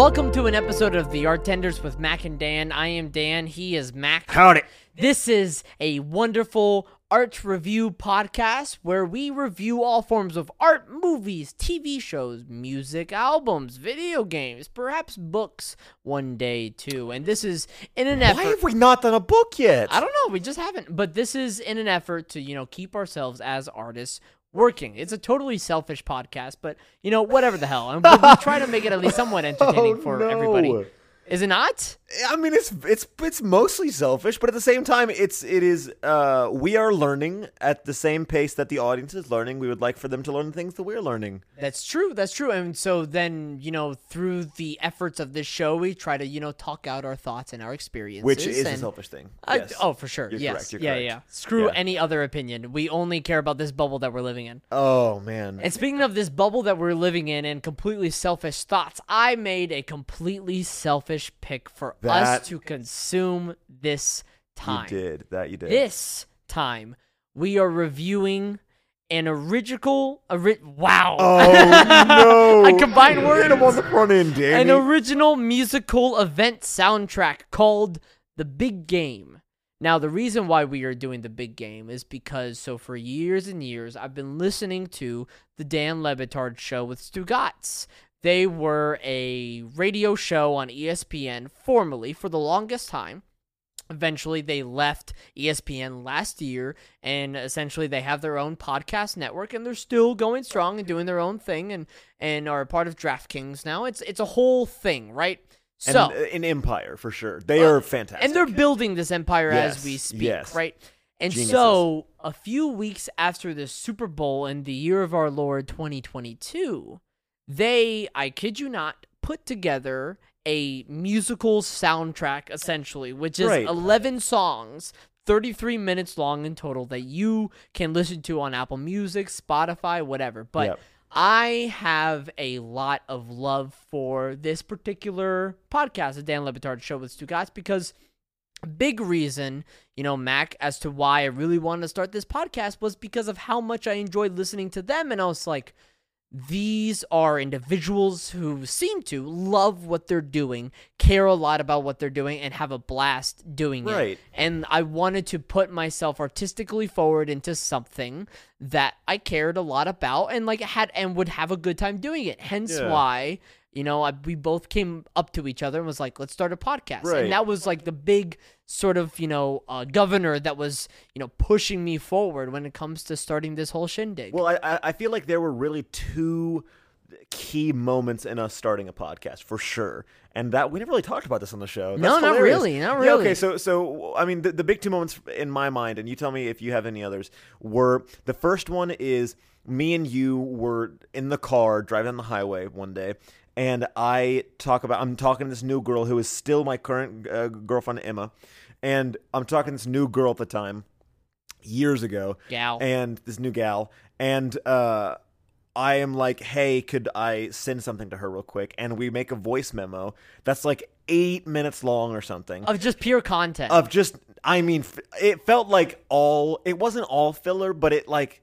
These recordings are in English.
Welcome to an episode of The Art Tenders with Mac and Dan. I am Dan, he is Mac. Howdy. This is a wonderful art review podcast where we review all forms of art, movies, TV shows, music, albums, video games, perhaps books one day too. And this is in an effort. Why have we not done a book yet? I don't know, we just haven't. But this is in an effort to, you know, keep ourselves as artists working. It's a totally selfish podcast, but you know, whatever the hell. And we, we try to make it at least somewhat oh, entertaining Oh, for no. everybody. Is it not? I mean, it's it's it's mostly selfish, but at the same time, it's it is. Uh, we are learning at the same pace that the audience is learning. We would like for them to learn the things that we're learning. That's true. That's true. And so then, you know, through the efforts of this show, we try to, you know, talk out our thoughts and our experiences. Which is a selfish thing. I- yes. oh, for sure. You're yes. correct, you're yeah, correct. yeah. Screw Yeah. any other opinion. We only care about this bubble that we're living in. Oh man. And speaking of this bubble that we're living in and completely selfish thoughts, I made a completely selfish pick for That- us to consume this time. You did that. You did. This time, we are reviewing an original. Ori- wow. Oh no! I combined words. on the front end, An original musical event soundtrack called The Big Game. Now, the reason why we are doing The Big Game is because, so for years and years, I've been listening to The Dan Le Batard Show with Stugotz. They were a radio show on ESPN, formerly, for the longest time. Eventually, they left ESPN last year, and essentially, they have their own podcast network, and they're still going strong and doing their own thing, and and are a part of DraftKings now. It's it's a whole thing, right? So, uh, an empire for sure. They are fantastic. and they're building this empire as we speak, yes. right? And Geniuses. so, a few weeks after the Super Bowl in the year of our Lord 2022, they, I kid you not, put together a musical soundtrack essentially, which is Right. 11 songs. 33 minutes long in total that you can listen to on Apple Music, Spotify, whatever. But Yep. I have a lot of love for this particular podcast, the Dan Le Batard Show with Stugotz, because a big reason, you know, Mac, as to why I really wanted to start this podcast was because of how much I enjoyed listening to them. And I was like, these are individuals who seem to love what they're doing, care a lot about what they're doing, and have a blast doing it. Right. And I wanted to put myself artistically forward into something that I cared a lot about and like had and would have a good time doing it. Hence Yeah. why, you know, I, we both came up to each other and was like, let's start a podcast. Right. And that was like the big sort of, you know, uh, governor that was, you know, pushing me forward when it comes to starting this whole shindig. Well, I- I, feel like there were really two key moments in us starting a podcast for sure, and that we never really talked about this on the show. That's No, not hilarious. really, not Yeah, really. okay, so so I mean, the, the big two moments in my mind, and you tell me if you have any others. Were the first one is me and you were in the car driving on the highway one day. And I talk about I'm talking to this new girl who is still my current uh, girlfriend Emma, and I'm talking to this new girl at the time, years ago, Gal. and this new gal, and uh, I am like, hey, could I send something to her real quick? And we make a voice memo that's like eight minutes long or something of just pure content. of just, I mean, it felt like all, it wasn't all filler, but it like,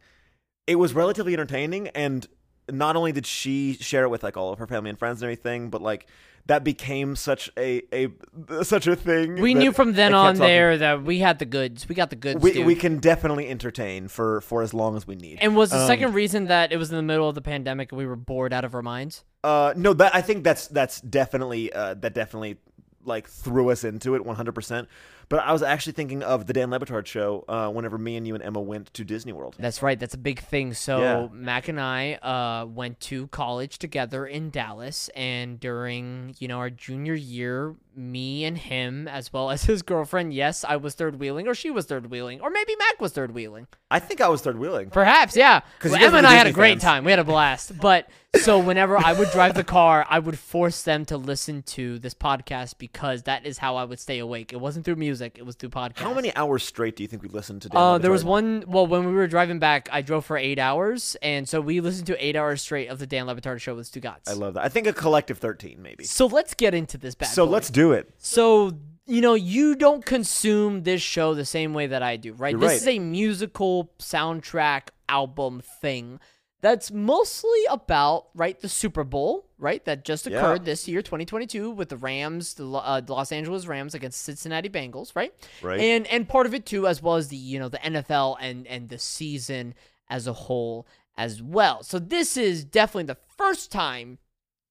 it was relatively entertaining. And not only did she share it with like all of her family and friends and everything, but like that became such a, a such a thing. we knew from then on talking- there that we had the goods. We got the goods, We, we can definitely entertain for for as long as we need. and was the Um, second reason that it was in the middle of the pandemic and we were bored out of our minds? Uh, no, that I think that's that's definitely uh, that definitely like threw us into it 100%. But I was actually thinking of the Dan Le Batard show uh, whenever me and you and Emma went to Disney World. That's right. That's a big thing. So Yeah. Mac and I uh, went to college together in Dallas, and during you know our junior year, me and him, as well as his girlfriend, yes, I was third wheeling, or she was third wheeling, or maybe Mac was third wheeling. I think I was third wheeling. Perhaps, yeah. 'Cause Well, Emma and I had a great fans. time. We had a blast. But so whenever I would drive the car, I would force them to listen to this podcast because that is how I would stay awake. It wasn't through music; it was through podcast. How many hours straight do you think we listened to Dan Uh, there was one. Well, when we were driving back, I drove for eight hours, and so we listened to eight hours straight of the Dan Le Batard show with Stugotz. I love that. I think a collective 13 maybe. So let's get into this bad. So boy. let's do it. So you know, you don't consume this show the same way that I do, right? You're this right. is a musical soundtrack album thing that's mostly about right the Super Bowl, right? That just Yeah. occurred this year, 2022, with the Rams, the uh, the Los Angeles Rams against Cincinnati Bengals, right? Right. And and part of it too, as well as the you know the NFL and and the season as a whole as well. So this is definitely the first time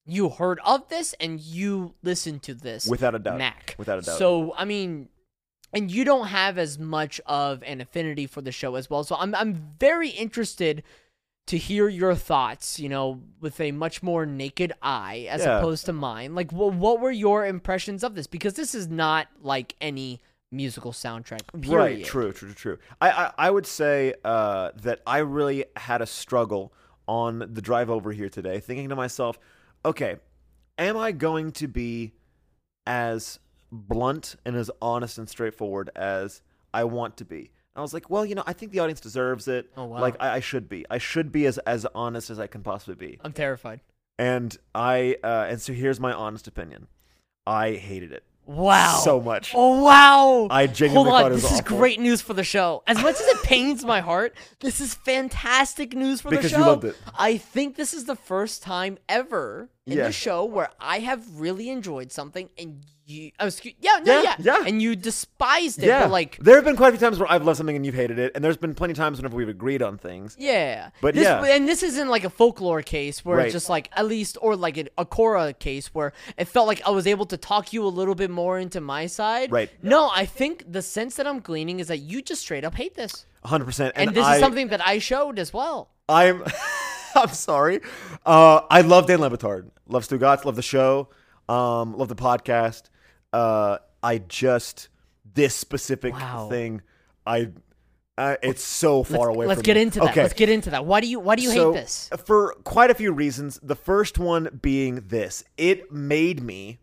you heard of this and you listened to this Without a doubt. Mac. Without a doubt. So I mean, and you don't have as much of an affinity for the show as well. So I'm I'm very interested to hear your thoughts. You know, with a much more naked eye as Yeah. opposed to mine. Like, what what were your impressions of this? Because this is not like any musical soundtrack. Period. Right. True. True. True. I I, I would say uh, that I really had a struggle on the drive over here today, thinking to myself, okay, am I going to be as blunt and as honest and straightforward as I want to be? I was like, well, you know, I think the audience deserves it. Oh, wow. Like I, I should be. I should be as as honest as I can possibly be. I'm terrified. And I uh, and so here's my honest opinion. I hated it Wow. so much. Oh wow! I genuinely Hold on, thought it was this is awful. great news for the show. As much as it pains my heart, this is fantastic news for Because the you show. loved it. I think this is the first time ever in Yeah. the show where I have really enjoyed something and you, oh, excuse, yeah, no, Yeah, yeah, yeah. and you despised it, Yeah, but like, there have been quite a few times where I've loved something and you've hated it, and there's been plenty of times whenever we've agreed on things. yeah, But this, yeah. and this isn't like a folklore case where Right. it's just like at least, or like a, a Korra case where it felt like I was able to talk you a little bit more into my side. Right. No, I think the sense that I'm gleaning is that you just straight up hate this. 100. percent and, this I, is something that I showed as well. I'm. I'm sorry. Uh, I love Dan Le Batard. Love Stugotz. Love the show. Um, love the podcast. Uh, I just this specific Wow. thing. I. Uh, it's so far let's, away. let's get me. into that. Okay. Let's get into that. Why do you Why do you So, hate this? For quite a few reasons. The first one being this: it made me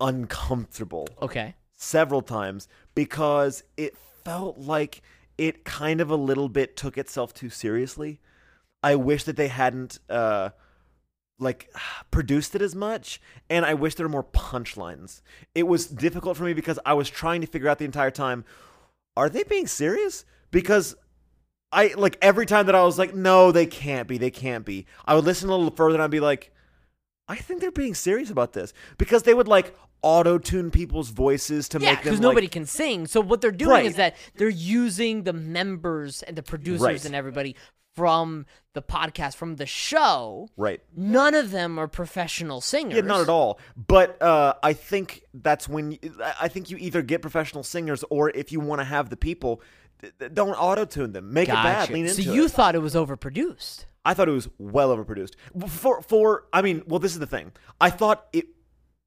uncomfortable Okay. several times because it felt like it kind of a little bit took itself too seriously. I wish that they hadn't uh like produced it as much and I wish there were more punchlines. It was difficult for me because I was trying to figure out the entire time are they being serious? Because I like every time that I was like no they can't be, they can't be. I would listen a little further and I'd be like I think they're being serious about this because they would like auto tune people's voices to Yeah, make them because like, nobody can sing. So what they're doing Right. is that they're using the members and the producers Right. and everybody from the podcast from the show. right. None of them are professional singers. Yeah, not at all. But uh, I think that's when you, I- think you either get professional singers or if you want to have the people, don't auto tune them. Make it bad. Gotcha. Lean So into you it. thought it was overproduced. I thought it was well overproduced. For for I mean, well, this is the thing. I thought it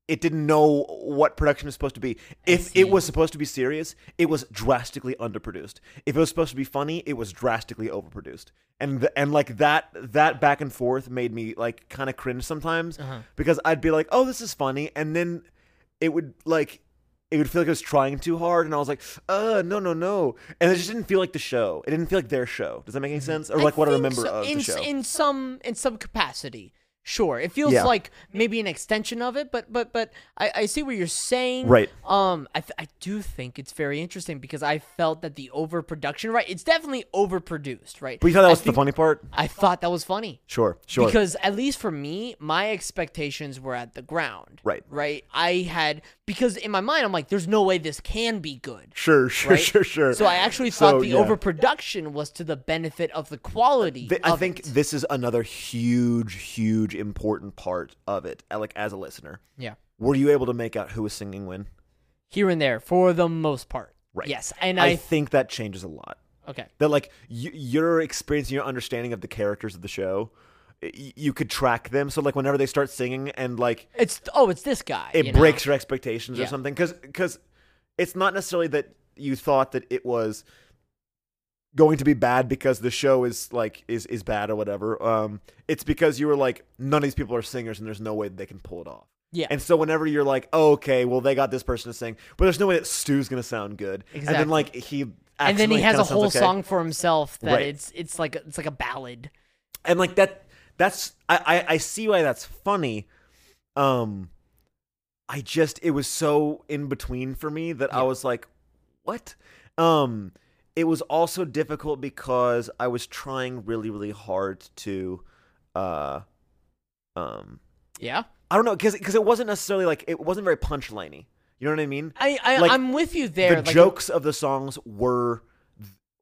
it didn't know what production was supposed to be. If it was supposed to be serious, it was drastically underproduced. If it was supposed to be funny, it was drastically overproduced. And the, and like that that back and forth made me like kind of cringe sometimes Uh-huh. because I'd be like, "Oh, this is funny," and then it would like it would feel like I was trying too hard, and I was like, "Uh, no, no, no," and it just didn't feel like the show. It didn't feel like their show. Does that make any sense? Or like what I think remember so- of in, the show? in some in some capacity. Sure, it feels Yeah. like maybe an extension of it, but but but I, I see what you're saying. Right. Um, I th- I do think it's very interesting because I felt that the overproduction, right? It's definitely overproduced, right? But you thought that was the funny part? I thought that was funny. Sure, sure. Because at least for me, my expectations were at the ground. Right. Right. I had because in my mind I'm like, there's no way this can be good. sure, sure, Right? sure, sure. So I actually thought So, the yeah. overproduction was to the benefit of the quality. I of think it. this is another huge, huge, important part of it. uh, Like as a listener, yeah. were you able to make out who was singing when? Here and there for the most part. Right. Yes. And I, I, think that changes a lot. okay. That like y- your experience, and your understanding of the characters of the show, y- you could track them. So like whenever they start singing and like It's oh, it's this guy. it you know? breaks your expectations or something because because it's not necessarily that you thought that it was going to be bad because the show is like is is bad or whatever um it's because you were like none of these people are singers and there's no way that they can pull it off Yeah. and so whenever you're like oh, okay well they got this person to sing but there's no way that stu's gonna sound good Exactly. and then like he and then he has a whole okay. song for himself that Right. it's it's like it's like a ballad. and like that that's I, I i see why that's funny um i just it was so in between for me that i was like what um it was also difficult because I was trying really, really hard to, uh, um, Yeah. I don't know, because because it wasn't necessarily like it wasn't very punchliney. You know what I mean? I, I Like, I'm with you there. the like, jokes of the songs were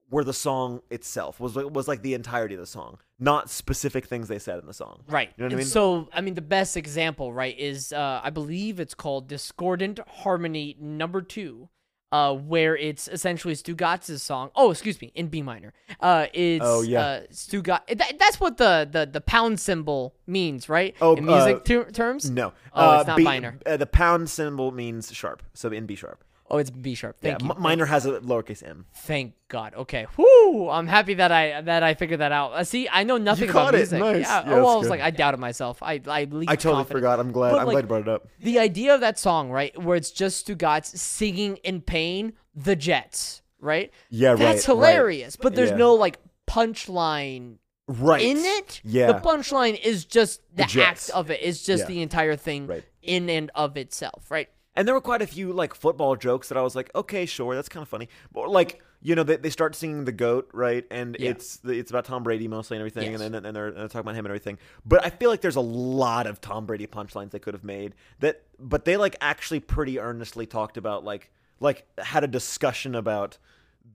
were the song itself was like- was like the entirety of the song, not specific things they said in the song. Right. You know what I mean? So, I mean, the best example, right, is uh, I believe it's called Discordant Harmony Number Two, uh, where it's essentially Stugotz's song. Oh, excuse me, in B minor. Uh, it's Oh, yeah. uh, Stugat. That, that's what the, the the pound symbol means, right? Oh, in music uh, ter- terms. No, Oh, uh, it's not B- minor. Uh, the pound symbol means sharp, so in B sharp. Oh, it's B sharp. Thank yeah, you. minor has a lowercase m. Thank God. Okay. Whoo! I'm happy that I that I figured that out. Uh, see, I know nothing caught about it. music. Nice. Yeah. Yeah, oh, well, I was good. like, I doubted myself. I I, I totally confidence. forgot. I'm glad. But, I'm like, glad you brought it up. the idea of that song, right, where it's just Stugotz singing in pain, the Jets, right? Yeah, right. That's right. hilarious. But there's Yeah. no like punchline Right in it. Yeah. The punchline is just the, act of it. It's just Yeah. the entire thing Right. in and of itself, right? And there were quite a few like football jokes that I was like, okay, sure, that's kind of funny. But like, you know, they, they start singing the goat, right? And Yeah. it's it's about Tom Brady mostly and everything, Yes. and then and they're, and they're talking about him and everything. But I feel like there's a lot of Tom Brady punchlines they could have made that, but they like actually pretty earnestly talked about like like had a discussion about.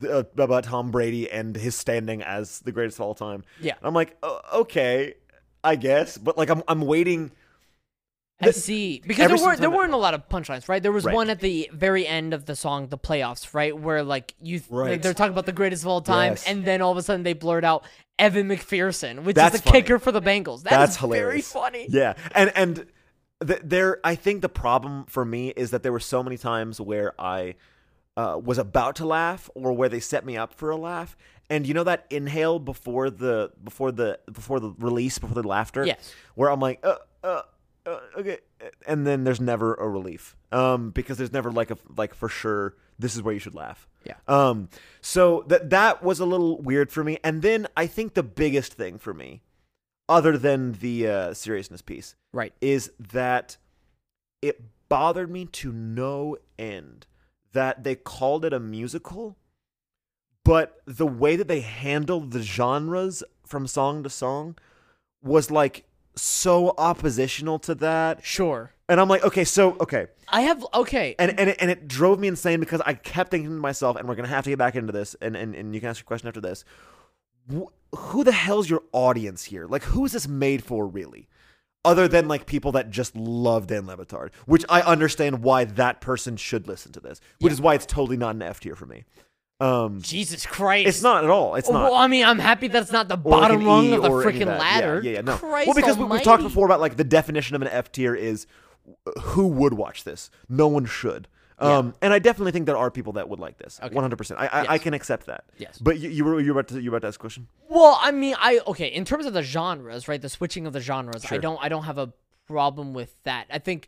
the- Uh, about Tom Brady and his standing as the greatest of all time. Yeah. I'm like, "O- okay, I guess, but like I'm I'm waiting. I see. Because there weren't there time- weren't a lot of punchlines, right? There was Right. one at the very end of the song, "The Playoffs," right, where like you th- Right. they're talking about the greatest of all time, Yes. and then all of a sudden they blurt out Evan McPherson, which That's is the funny. kicker for the Bengals. That That's hilarious. Very funny. Yeah, and and th- there, I think the problem for me is that there were so many times where I uh, was about to laugh or where they set me up for a laugh, and you know that inhale before the before the before the release before the laughter, Yes. where I'm like, uh, uh, uh, okay, and then there's never a relief, um, because there's never like a like for sure this is where you should laugh. Yeah. Um, so that that was a little weird for me, and then I think the biggest thing for me, other than the uh, seriousness piece, Right. is that it bothered me to no end that they called it a musical, but the way that they handled the genres from song to song was like so oppositional to that. Sure. And I'm like, okay, so okay, I have okay. and and it, and it drove me insane because I kept thinking to myself, and we're gonna have to get back into this, and and, and you can ask your question after this. Wh- who the hell's your audience here? Like, who is this made for, really? Other than like people that just love Dan Le Batard, which I understand why that person should listen to this, which Yeah. is why it's totally not an F tier for me. Um, Jesus Christ. it's not at all. It's not. Well, I mean, I'm happy that's not the like bottom an rung E of the freaking ladder. Yeah, yeah, yeah, no. Christ well, because we, we've talked before about like the definition of an F tier is who would watch this. No one should. Um, and I definitely think there are people that would like this. One hundred percent. I, I I Yes. can accept that. Yes. But you, you were you were about to you were about to ask a question. Well, I mean, I okay. In terms of the genres, right? The switching of the genres, sure. I don't, I don't have a problem with that. I think,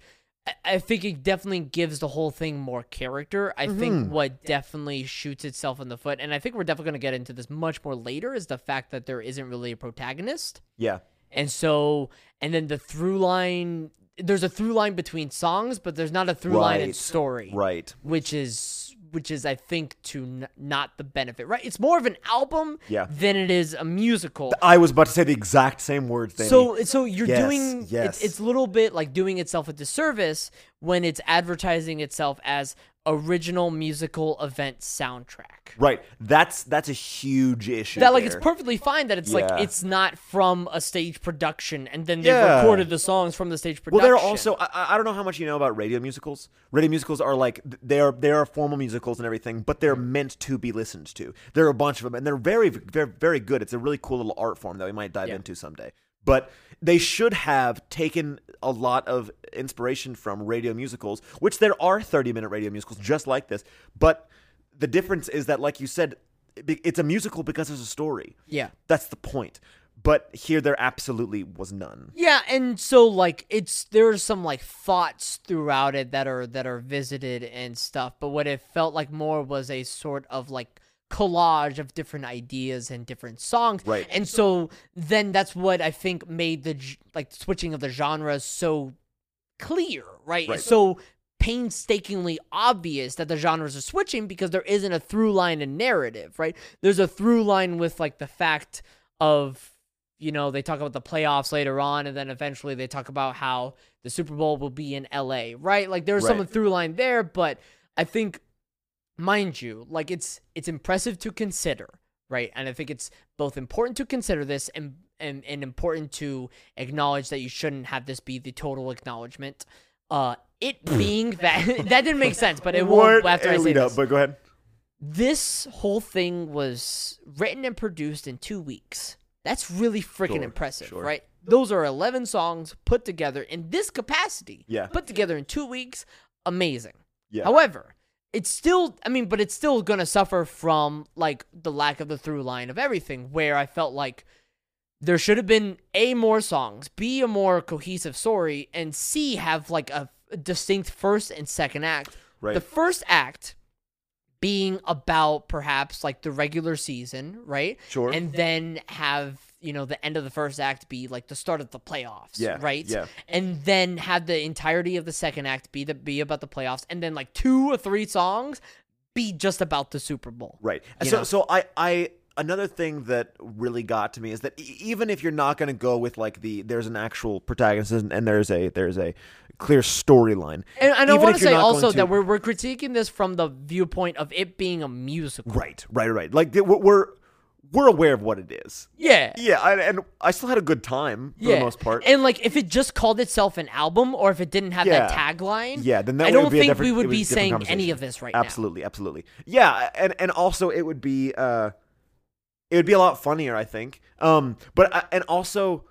I- think it definitely gives the whole thing more character. I Mm-hmm. think what definitely shoots itself in the foot, and I think we're definitely going to get into this much more later, is the fact that there isn't really a protagonist, Yeah. and so, and then the through line. There's a through line between songs, but there's not a through line in story Right. which is which is I think to n- not the benefit, right? It's more of an album Yeah. than it is a musical. I was about to say the exact same words. Danny. So so you're Yes, doing yes. it's it's a little bit like doing itself a disservice when it's advertising itself as original musical event soundtrack. right. That's that's a huge issue. That like it's perfectly fine that it's like it's not from a stage production and then they've Yeah. recorded the songs from the stage production. Well, there are also I- I, I don't know how much you know about radio musicals. Radio musicals are like they are they are formal musicals and everything, but they're mm. meant to be listened to. There are a bunch of them, and they're very very very good. It's a really cool little art form that we might dive Yeah. into someday. But they should have taken a lot of inspiration from radio musicals, which there are 30 minute radio musicals just like this. But the difference is that, like you said, it's a musical because there's a story. yeah. That's the point. But here, there absolutely was none. Yeah, and so like it's there's some like thoughts throughout it that are that are visited and stuff, but what it felt like more was a sort of like collage of different ideas and different songs. Right. And so then that's what I think made the like switching of the genres so clear, right? Right. So painstakingly obvious that the genres are switching because there isn't a through line in narrative, right? There's a through line with like the fact of you know, they talk about the playoffs later on, and then eventually they talk about how the Super Bowl will be in LA, right? Like there's some through line there, but I think, mind you, like it's it's impressive to consider, right? And I think it's both important to consider this and and, and important to acknowledge that you shouldn't have this be the total acknowledgement. Uh, it being that that didn't make sense, but it What? after I say know, this But go ahead. this whole thing was written and produced in two weeks. That's really freaking Sure, impressive, sure. right? Those are 11 songs put together in this capacity. Yeah. Put together in two weeks. Amazing. Yeah. However, it's still, I mean, but it's still going to suffer from like the lack of the through line of everything, where I felt like there should have been A, more songs, B, a more cohesive story, and C, have like a distinct first and second act. Right. The first act being about perhaps like the regular season, right? Sure. And then have, you know, the end of the first act be like the start of the playoffs, Yeah, right? yeah. And then have the entirety of the second act be the be about the playoffs and then like two or three songs be just about the Super Bowl. Right. So know? so I I another thing that really got to me is that e- even if you're not going to go with like the there's an actual protagonist and, and there's a there's a clear storyline. And, and I want to say also to- that we're, we're critiquing this from the viewpoint of it being a musical. Right, right, right. Like we're we're, we're aware of what it is. Yeah. Yeah, I, and I still had a good time for yeah. the most part. And like if it just called itself an album or if it didn't have that tagline, Yeah, then that I would don't be think we would be be a different saying any of this right now. absolutely, absolutely. Yeah, and and also it would be uh it would be a lot funnier, I think. Um but I, and also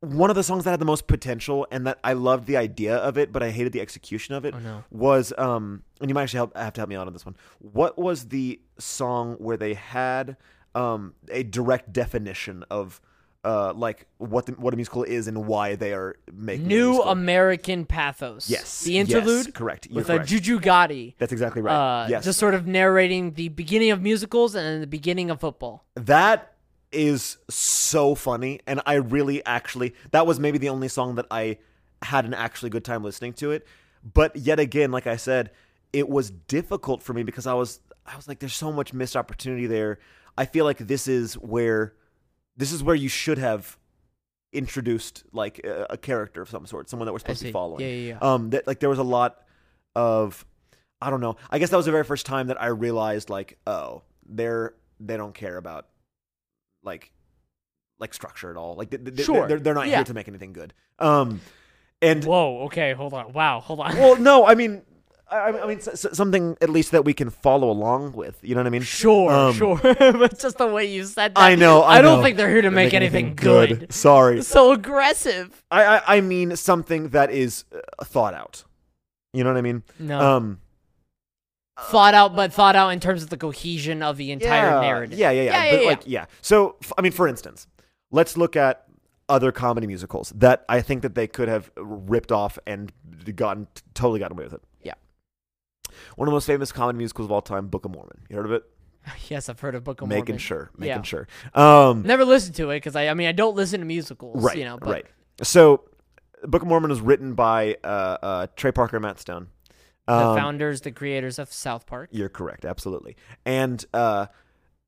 one of the songs that had the most potential and that I loved the idea of it, but I hated the execution of it Oh, no. was um and you might actually help, have to help me out on this one. What was the song where they had um a direct definition of uh like what the, what a musical is and why they are making New? American Pathos. Yes. The yes, interlude correct. You're with a. Juju Gotti. That's exactly right. Uh, yes. Just sort of narrating the beginning of musicals and the beginning of football. That is so funny, and I really actually that was maybe the only song that I had an actually good time listening to it. But yet again, like I said, it was difficult for me because I was I was like, there's so much missed opportunity there. I feel like this is where this is where you should have introduced like a, a character of some sort, someone that we're supposed to be following. Yeah, yeah, yeah. Um, that like there was a lot of, I don't know. I guess that was the very first time that I realized like, oh, they're they don't care about like like structure at all. Like they, they, Sure. they're they're not Yeah. here to make anything good. Um, and Whoa. Okay. Hold on. Wow. Hold on. well, no, I mean. I, I mean, s- something at least that we can follow along with. You know what I mean? Sure, Um, sure. but just the way you said that. I know. I, don't know. think they're here to make, anything, good. Sorry. So aggressive. I, I I mean something that is uh, thought out. You know what I mean? No. Um, thought out, but thought out in terms of the cohesion of the entire yeah, narrative. Yeah, yeah, yeah. Yeah, but yeah, like, yeah. So, f- I mean, for instance, let's look at other comedy musicals that I think that they could have ripped off and gotten totally gotten away with it. One of the most famous comedy musicals of all time, Book of Mormon. You heard of it? Yes, I've heard of Book of making Mormon. Making sure, making Yeah. sure. Um, Never listened to it because I, I mean, I don't listen to musicals. right, You know, but right. So, Book of Mormon was written by uh, uh, Trey Parker and Matt Stone. The Um, founders, the creators of South Park. You're correct, absolutely. And uh,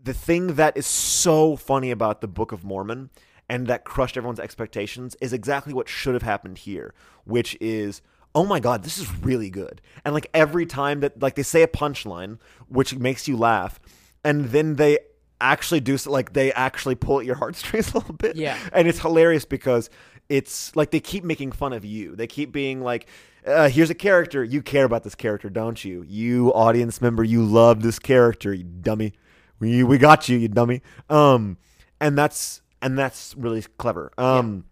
the thing that is so funny about the Book of Mormon and that crushed everyone's expectations is exactly what should have happened here, which is, oh my god, this is really good. And like every time that like they say a punchline, which makes you laugh, and then they actually do so, like they actually pull at your heartstrings a little bit. Yeah. And it's hilarious because it's like they keep making fun of you. They keep being like, uh, here's a character. You care about this character, don't you? You audience member, you love this character, you dummy. We we got you, you dummy. Um, and that's and that's really clever. Um,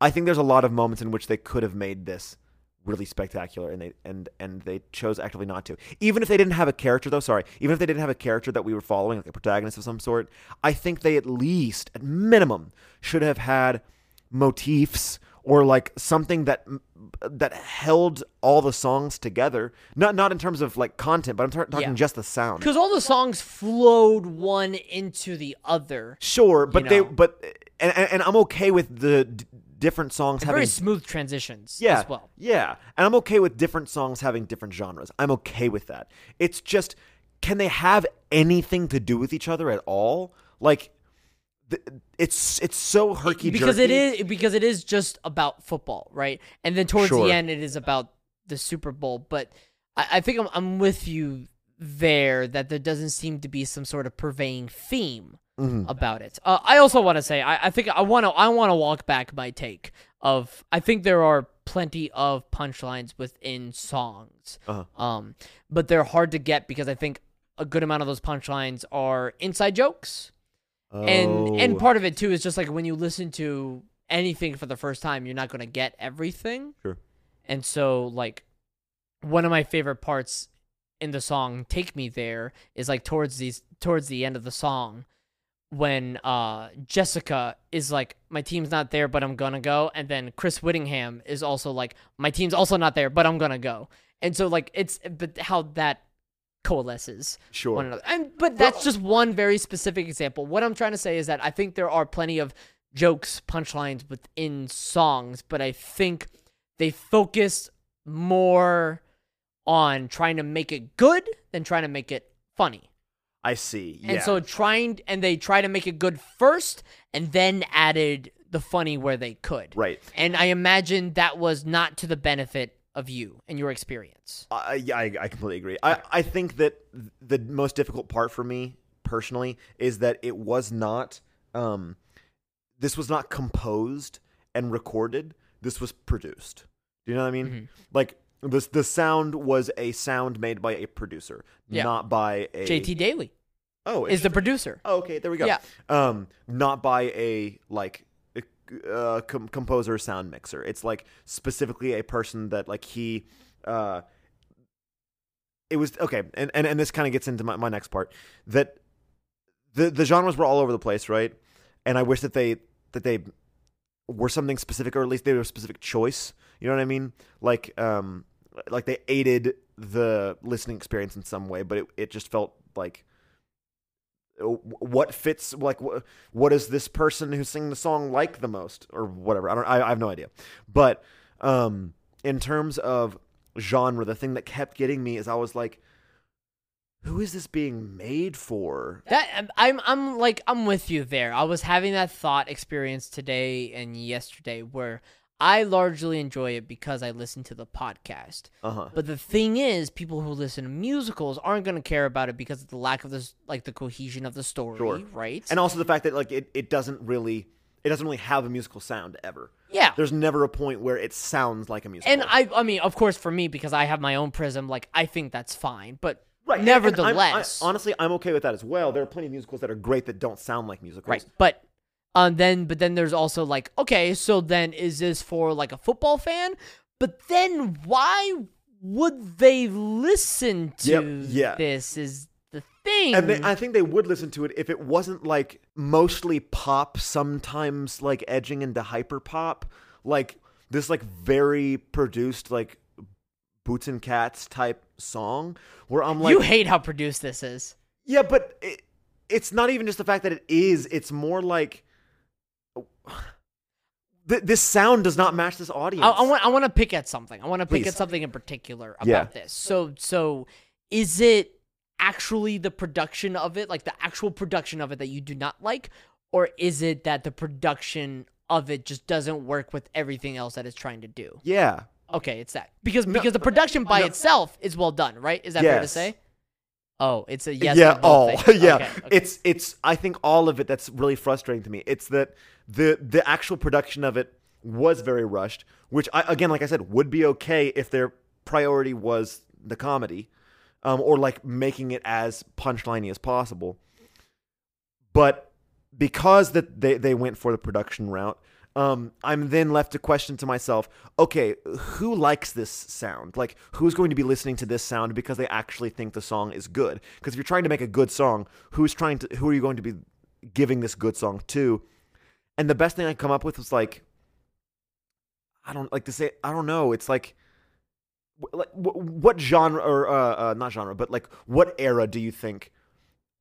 I think there's a lot of moments in which they could have made this really spectacular, and they and and they chose actively not to. Even if they didn't have a character, though, sorry, even if they didn't have a character that we were following, like a protagonist of some sort, I think they at least, at minimum, should have had motifs or like something that that held all the songs together. Not not in terms of like content, but I'm talking Yeah. just the sound. Because all the songs flowed one into the other. Sure, but they know? but and, and I'm okay with the different songs And having very smooth transitions yeah, as well. Yeah. And I'm okay with different songs having different genres. I'm okay with that. It's just can they have anything to do with each other at all? Like it's it's so herky because it is because it is just about football, right? And then towards Sure. the end, it is about the Super Bowl. But I, I think I'm I'm with you there that there doesn't seem to be some sort of purveying theme Mhm. about it. Uh, I also want to say I, I think I want to I want to walk back my take of I think there are plenty of punchlines within songs, Uh-huh. um, but they're hard to get because I think a good amount of those punchlines are inside jokes and and Oh, part of it too is just like when you listen to anything for the first time you're not going to get everything Sure. and so like one of my favorite parts in the song take me there is like towards these towards the end of the song when uh jessica is like my team's not there but i'm gonna go and then chris whittingham is also like my team's also not there but i'm gonna go and so like it's but how that coalesces sure. one another. And but that's just one very specific example. What I'm trying to say is that I think there are plenty of jokes, punchlines within songs, but I think they focus more on trying to make it good than trying to make it funny. I see. Yeah. And so trying and they try to make it good first and then added the funny where they could. right. And I imagine that was not to the benefit of you and your experience. I, I, I completely agree. I, I think that the most difficult part for me personally is that it was not, um, this was not composed and recorded. This was produced. Do you know what I mean? Mhm. Like this, the sound was a sound made by a producer, Yeah. not by a JT Daly Oh, is the producer. Oh, okay, there we go. Yeah. Um, not by a like uh, com- composer sound mixer. It's like specifically a person that like he uh it was okay, and and, and this kind of gets into my, my next part that the the genres were all over the place, right? And I wish that they that they were something specific, or at least they were a specific choice. You know what I mean? Like um like they aided the listening experience in some way, but it it just felt like what fits like what, what is this person who's singing the song like the most or whatever. I don't I, I have no idea. But um in terms of genre the thing that kept getting me is i was like who is this being made for? That um, I'm I'm like I'm with you there. I was having that thought experience today and yesterday where I largely enjoy it because I listen to the podcast. uh-huh But the thing is, people who listen to musicals aren't going to care about it because of the lack of this like the cohesion of the story, Sure. right? and also the fact that like it, it doesn't really it doesn't really have a musical sound ever yeah. there's never a point where it sounds like a musical And I I mean, of course for me because I have my own prism, like I think that's fine, but Right. and I'm- nevertheless, I, honestly, I'm okay with that as well. There are plenty of musicals that are great that don't sound like musicals. Right. But um then but then there's also like, okay, so then is this for like a football fan? But then why would they listen to Yep, yeah. this is the thing. And they, I think they would listen to it if it wasn't like mostly pop, sometimes like edging into hyper pop, like this like very produced like Boots and Cats type song where I'm like, you hate how produced this is. yeah, but it, it's not even just the fact that it is. It's more like th- this sound does not match this audience. I, I want I want to pick at something. I want to pick Please. at something in particular about Yeah. this. So so is it actually the production of it, like the actual production of it that you do not like, or is it that the production of it just doesn't work with everything else that it's trying to do? yeah. Okay, it's that because because the production by itself is well done, right? Is that fair to Yes. say? Oh, it's a yes. yeah, all. yeah. Okay, okay. It's it's I think all of it that's really frustrating to me. It's that the the actual production of it was very rushed, which I again like I said would be okay if their priority was the comedy um or like making it as punchliney as possible. But because that they they went for the production route, um, I'm then left to question to myself, okay, who likes this sound? Like, who's going to be listening to this sound because they actually think the song is good? Because if you're trying to make a good song, who's trying to, who are you going to be giving this good song to? And the best thing I come up with was like, I don't like to say, I don't know. It's like, like what genre or uh, uh, not genre, but like what era do you think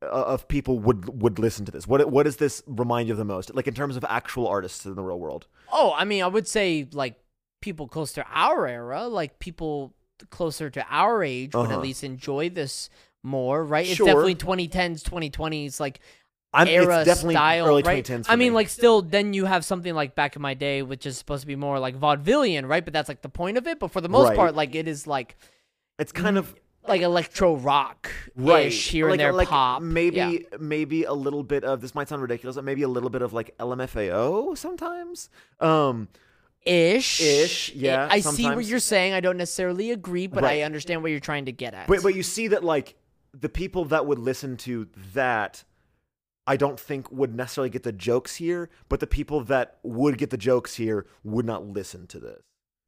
of people would would listen to this? What what does this remind you of the most? Like in terms of actual artists in the real world? Oh, I mean, I would say like people close to our era, like people closer to our age would Uh-huh. at least enjoy this more, right? It's definitely 2010s, 2020s, like I'm era it's definitely style, early right? 2010s. I mean, me. like still, then you have something like back in my day, which is supposed to be more like vaudevillian, right? But that's like the point of it. But for the most Right. part, like it is like it's kind of like electro rock, right here like, and there, like pop, maybe Yeah. maybe a little bit of this might sound ridiculous but maybe a little bit of like lmfao sometimes um ish, Ish, yeah, I see what you're saying. I don't necessarily agree, but Right. I understand what you're trying to get at. but but you see that like the people that would listen to that i don't think would necessarily get the jokes here but the people that would get the jokes here would not listen to this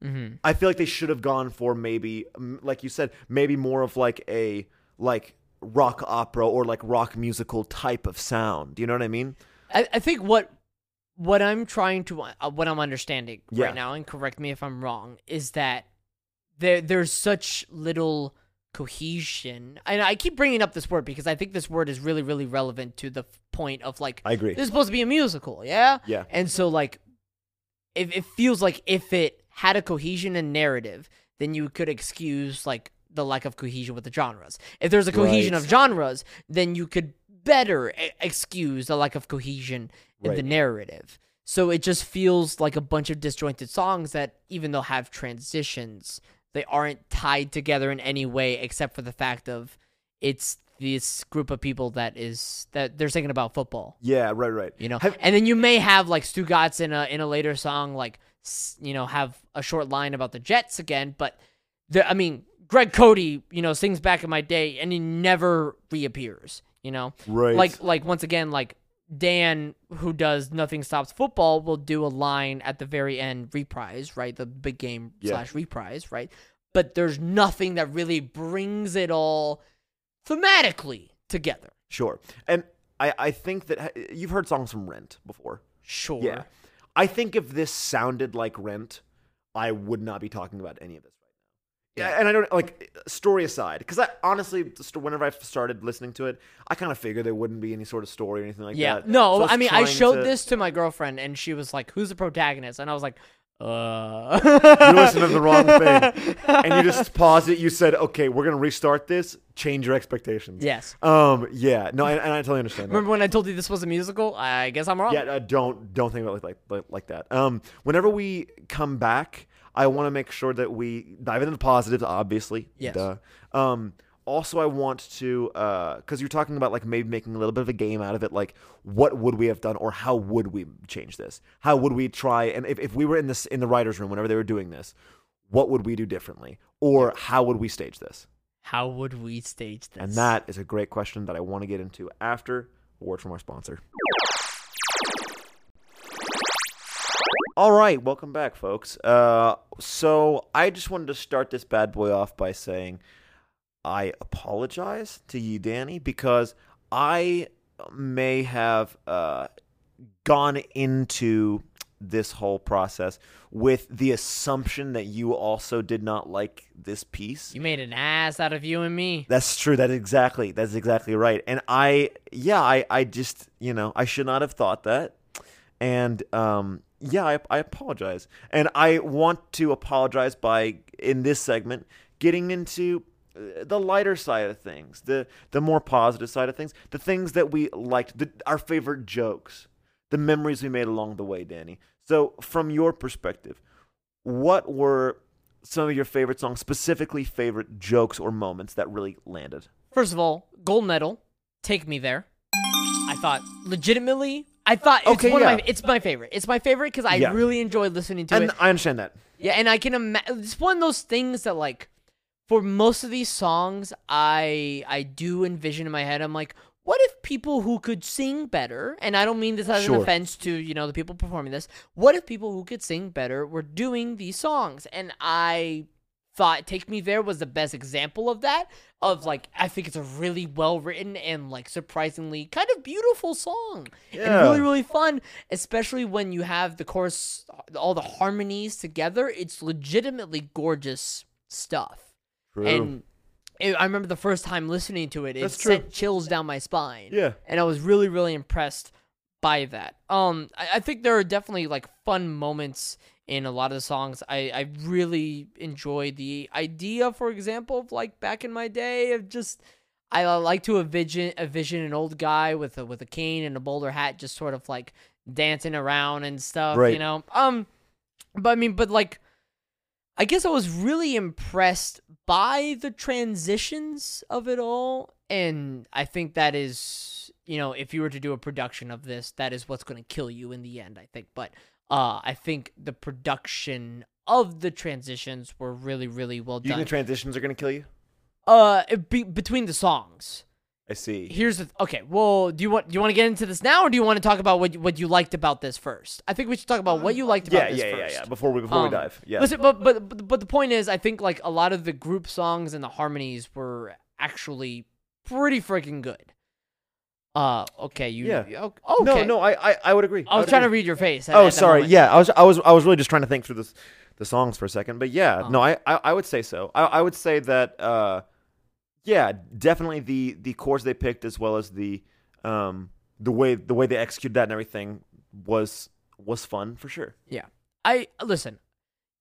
mm-hmm. i feel like they should have gone for maybe like you said maybe more of like a like rock opera or like rock musical type of sound do you know what i mean I, I think what what I'm trying to uh, what I'm understanding Yeah. right now, and correct me if I'm wrong, is that there there's such little cohesion. And I keep bringing up this word because I think this word is really really relevant to the point of like i agree this is supposed to be a musical, yeah. yeah And so like, if it feels like if it had a cohesion and narrative, then you could excuse like the lack of cohesion with the genres. If there's a cohesion Right. of genres, then you could better excuse the lack of cohesion in the narrative. So it just feels like a bunch of disjointed songs that, even though have transitions, they aren't tied together in any way except for the fact of it's this group of people that is that they're singing about football yeah right right you know. Have- and then you may have like Stugotz in a in a later song, like you know, have a short line about the Jets again. But the, I mean, Greg Cote, you know, sings back in my day, and he never reappears. You know, right like like once again, like Dan, who does Nothing Stops Football, will do a line at the very end, reprise, right? The big game Yeah. slash reprise, right? But there's nothing that really brings it all thematically together. Sure. And I, I think that you've heard songs from Rent before. Sure. Yeah. I think if this sounded like Rent, I would not be talking about any of this right now. Yeah. And I don't like story aside, because I honestly, just whenever I started listening to it, I kind of figured there wouldn't be any sort of story or anything like yeah. that. No, So was I mean, I showed to- this to my girlfriend, and she was like, "Who's the protagonist?" And I was like, "Uh." You listened to the wrong thing, and you just paused it. You said, "Okay, we're gonna restart this. Change your expectations." yes. Um. Yeah. No. And, and I totally understand. That. Remember when I told you this was a musical? I guess I'm wrong. Yeah, uh, don't don't think about it like like like that. Um, whenever we come back, I want to make sure that we dive into the positives. Obviously, Yes. Duh. Um, also, I want to because you're talking about like maybe making a little bit of a game out of it. Like, what would we have done, or how would we change this? How would we try? And if, if we were in this in the writers' room, whenever they were doing this, what would we do differently, or how would we stage this? How would we stage this? And that is a great question that I want to get into after a word from our sponsor. All right, welcome back, folks. Uh, so I just wanted to start this bad boy off by saying I apologize to you, Danny, because I may have uh, gone into this whole process with the assumption that you also did not like this piece. you made an ass out of you and me. That's true. That exactly. That's exactly right. And I, yeah, I, I just, you know, I should not have thought that. And um, yeah, I, I apologize. And I want to apologize by in this segment getting into the lighter side of things, the the more positive side of things, the things that we liked, the, our favorite jokes, the memories we made along the way, Danny. So, from your perspective, what were some of your favorite songs, specifically favorite jokes or moments that really landed? First of all, gold medal, take me there. I thought legitimately. I thought it's Okay, one yeah. of my. It's my favorite. It's my favorite because I Yeah. really enjoy listening to it. And it. I understand that. Yeah, and I can imagine it's one of those things that like for most of these songs I I do envision in my head. I'm like, what if people who could sing better, and I don't mean this as Sure. an offense to, you know, the people performing this, what if people who could sing better were doing these songs? And I thought Take Me There was the best example of that. Of like, I think it's a really well written and like surprisingly kind of beautiful song. And really, really fun, especially when you have the chorus, all the harmonies together. It's legitimately gorgeous stuff. True. And it, I remember the first time listening to it, it That's sent true. chills down my spine. Yeah. and I was really really impressed by that. Um, I, I think there are definitely like fun moments in a lot of the songs. I I really enjoy the idea, for example, of like back in my day of just. I like to envision envision an old guy with a with a cane and a bowler hat, just sort of like dancing around and stuff, right. you know. Um, but I mean, but like, I guess I was really impressed by the transitions of it all, and I think that is, you know, if you were to do a production of this, that is what's going to kill you in the end. I think, but uh, I think the production of the transitions were really, really well You think done. the transitions are gonna kill you? uh, be, between the songs. I see. Here's the okay. Well, do you want do you want to get into this now, or do you want to talk about what you- what you liked about this first? I think we should talk about what you liked about Yeah, this yeah, yeah, first. yeah. Before we before we Um, dive, yeah. Listen, but, but but but the point is, I think like a lot of the group songs and the harmonies were actually pretty freaking good. Uh, okay, you. Yeah. you- Okay. No, no, I, I, I would agree. I was would trying to read your face. at- Oh, at sorry. moment. Yeah, I was, I was, I was really just trying to think through this, the songs for a second. But yeah, Oh. no, I, I, I would say so. I, I would say that, uh, yeah, definitely the the chords they picked as well as the, um, the way the way they executed that and everything was was fun for sure. Yeah. I listen.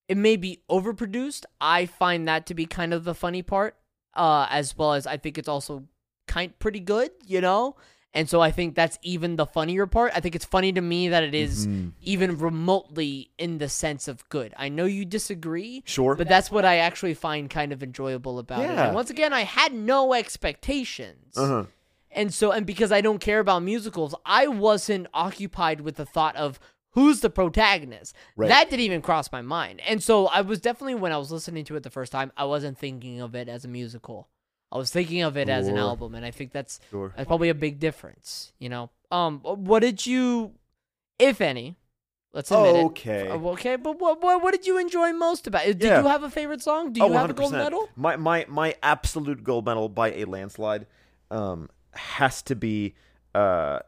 It may be overproduced. I find that to be kind of the funny part, uh, as well as I think it's also kind pretty good, you know. And so I think that's even the funnier part. I think it's funny to me that it is Mhm. even remotely in the sense of good. I know you disagree, Sure. but that's what I actually find kind of enjoyable about it. And once again, I had no expectations. Uh huh. And so, and because I don't care about musicals, I wasn't occupied with the thought of who's the protagonist. Right. That didn't even cross my mind. And so, I was definitely, when I was listening to it the first time, I wasn't thinking of it as a musical. I was thinking of it as an album. And I think that's, Sure. that's probably a big difference, you know? Um, what did you, if any, let's admit it. Okay. Uh, Okay, but what, what what did you enjoy most about it? Did Yeah. you have a favorite song? Do you oh, have a gold medal? My my my absolute gold medal by a landslide, um, has to be, uh,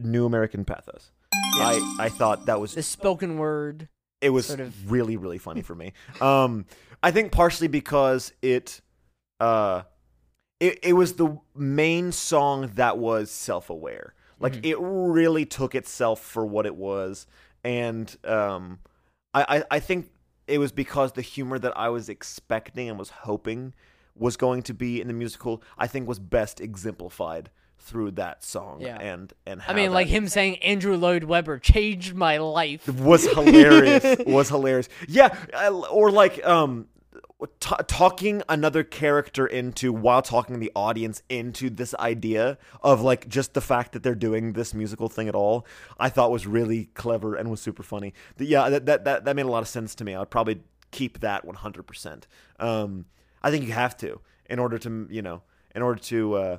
New American Pathos. I I thought that was The spoken word. it was sort of- really really funny for me um i think partially because it uh it, it was the main song that was self-aware like Mhm. it really took itself for what it was and um I, I i think it was because the humor that i was expecting and was hoping was going to be in the musical i think was best exemplified through that song Yeah. and and I mean, like him saying Andrew Lloyd Webber changed my life. was hilarious. was hilarious. Yeah, or like um t- talking another character into while talking the audience into this idea of like just the fact that they're doing this musical thing at all. I thought was really clever and was super funny. The- yeah, that that that, that made a lot of sense to me. I would probably keep that 100%. Um I think you have to in order to, you know, in order to uh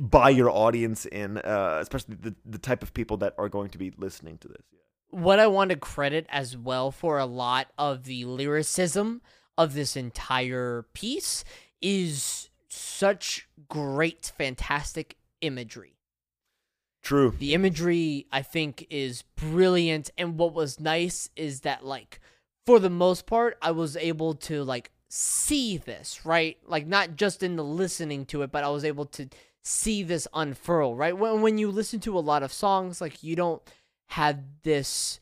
buy your audience in uh especially the the type of people that are going to be listening to this. What I want to credit as well for a lot of the lyricism of this entire piece is such great, fantastic imagery. True. The imagery, I think, is brilliant. And what was nice is that, like, for the most part, I was able to, like, see this, right? Like, not just in the listening to it, but I was able to see this unfurl, right? When, when you listen to a lot of songs, like, you don't have this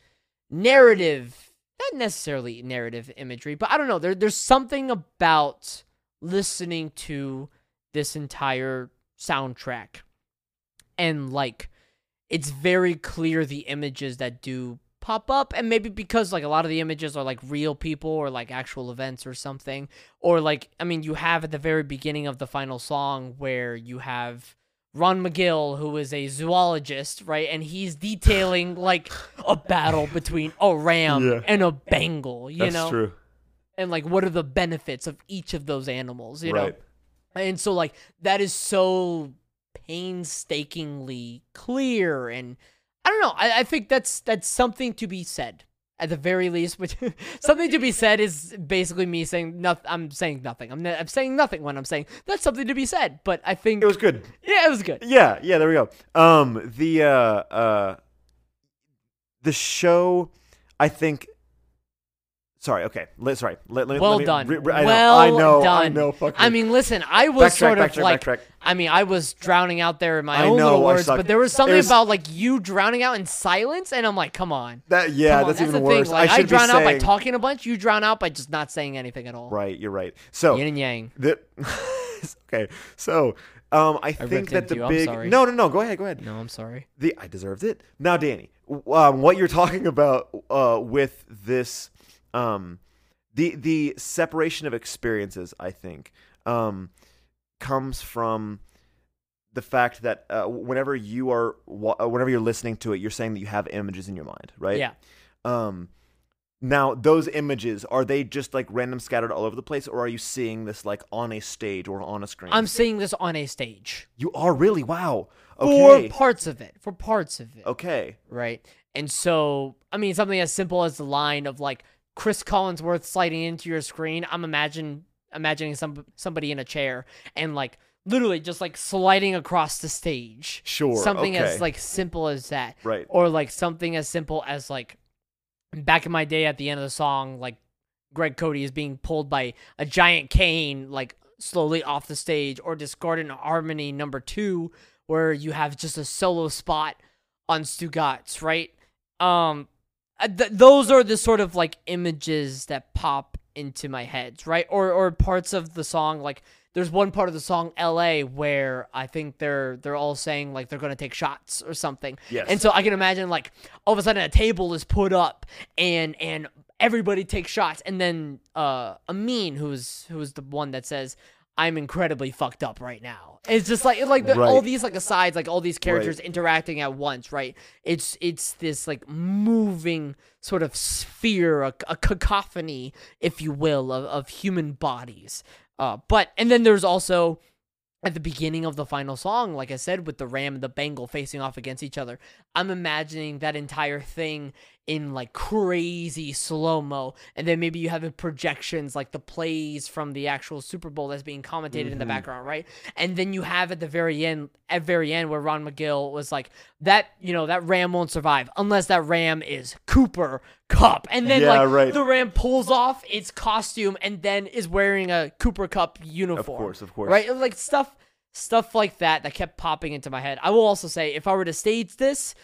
narrative, not necessarily narrative imagery, but I don't know. There, there's something about listening to this entire soundtrack and like it's very clear the images that do pop up and maybe because like a lot of the images are like real people or like actual events or something or like i mean you have at the very beginning of the final song where you have Ron Magill who is a zoologist right and he's detailing like a battle between a ram Yeah. and a bengal you That's know true. and like what are the benefits of each of those animals you know and so like that is so painstakingly clear and I don't know. I, I think that's that's something to be said. At the very least, which something to be said is basically me saying nothing. I'm saying nothing. I'm, I'm saying nothing when I'm saying that's something to be said. But I think It was good. yeah, it was good. Yeah, yeah, there we go. Um the uh uh the show I think Sorry. Okay. Let, sorry. Let, let, Well let me, done. re- re- I know, well I know. done. I know. Fuck I mean, listen, I was Backtrack, sort of backtrack, like, backtrack. I mean, I was drowning out there in my I own know, little words, but there was something was- about like you drowning out in silence, and I'm like, come on. that. Yeah, on, that's, that's even worse. thing. Like, I I, drown out by talking a bunch. You drown out by just not saying anything at all. Right. You're right. So Yin and yang. the okay. So um, I think that the you. Big no, no, no. Go ahead. Go ahead. No, I'm sorry. The I deserved it. Now, Danny, um, what you're talking about uh, with this, um, the the separation of experiences, I think, um, comes from the fact that uh, whenever you are uh, whenever you're listening to it, you're saying that you have images in your mind, right? Yeah. Um, now those images are they just like random scattered all over the place, or are you seeing this like on a stage or on a screen? I'm seeing this on a stage. you are really wow. Okay. For parts of it. For parts of it. Okay. right? And so, I mean, something as simple as the line of like Cris Collinsworth sliding into your screen. I'm imagine imagining some somebody in a chair and like literally just like sliding across the stage. Sure. Something okay. as like simple as that, right. or like something as simple as like back in my day at the end of the song, like Greg Cote is being pulled by a giant cane, like slowly off the stage, or Discordant Harmony number two, where you have just a solo spot on Stugotz, right? Um, th- those are the sort of like images that pop into my head, right? Or or parts of the song, like there's one part of the song "L.A." where I think they're they're all saying like they're gonna take shots or something, Yes. and so I can imagine like all of a sudden a table is put up and and everybody takes shots, and then uh Amin, who's who's the one that says. I'm incredibly fucked up right now. It's just like like the, all Right. these like asides, like all these characters interacting at once, right? It's it's this like moving sort of sphere, a, a cacophony, if you will, of, of human bodies. Uh, but and then there's also at the beginning of the final song, like I said, with the ram and the Bengal facing off against each other, I'm imagining that entire thing in like crazy slow mo, and then maybe you have in projections like the plays from the actual Super Bowl that's being commentated in the mm-hmm. background, right? And then you have at the very end, at very end, where Ron Magill was like, "That you know that ram won't survive unless that ram is Cooper Kupp," and then Yeah, like right. the ram pulls off its costume and then is wearing a Cooper Kupp uniform. Of course, of course. Right? Like stuff stuff like that that kept popping into my head. I will also say if I were to stage this,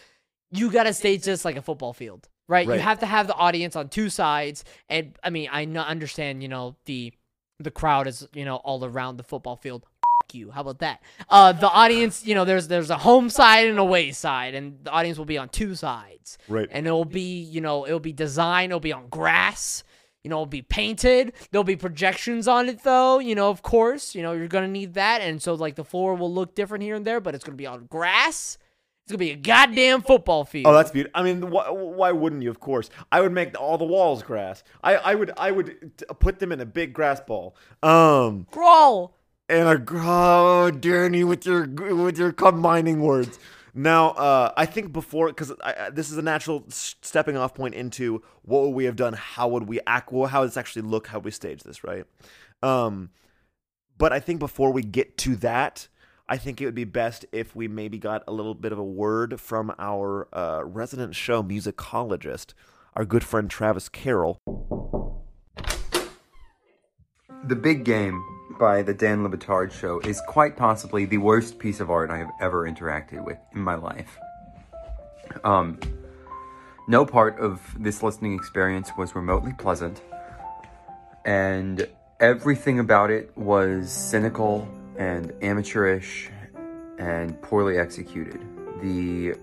you got to stage this like a football field. Right? Right. You have to have the audience on two sides and I mean, I understand, you know, the the crowd is, you know, all around the football field. F- you. How about that? Uh the audience, you know, there's there's a home side and a away side and the audience will be on two sides Right. and it'll be you know it'll be designed it'll be on grass you know it'll be painted there'll be projections on it though you know of course you know you're gonna need that and so like the floor will look different here and there but it's gonna be on grass it's gonna be a goddamn football field Oh, that's beautiful. I mean, why, why wouldn't you? Of course, I would make all the walls grass. I, I would, I would t- put them in a big grass ball. Um, Growl. and a oh, Danny with your with your combining words. Now, uh, I think before because this is a natural s- stepping off point into what would we have done? How would we act? Well, how does this actually look? How we stage this, right? Um, but I think before we get to that, I think it would be best if we maybe got a little bit of a word from our uh, resident show musicologist, our good friend Travis Carroll. The Big Game by the Dan Le Batard Show is quite possibly the worst piece of art I have ever interacted with in my life. Um, no part of this listening experience was remotely pleasant, and everything about it was cynical and amateurish and poorly executed. The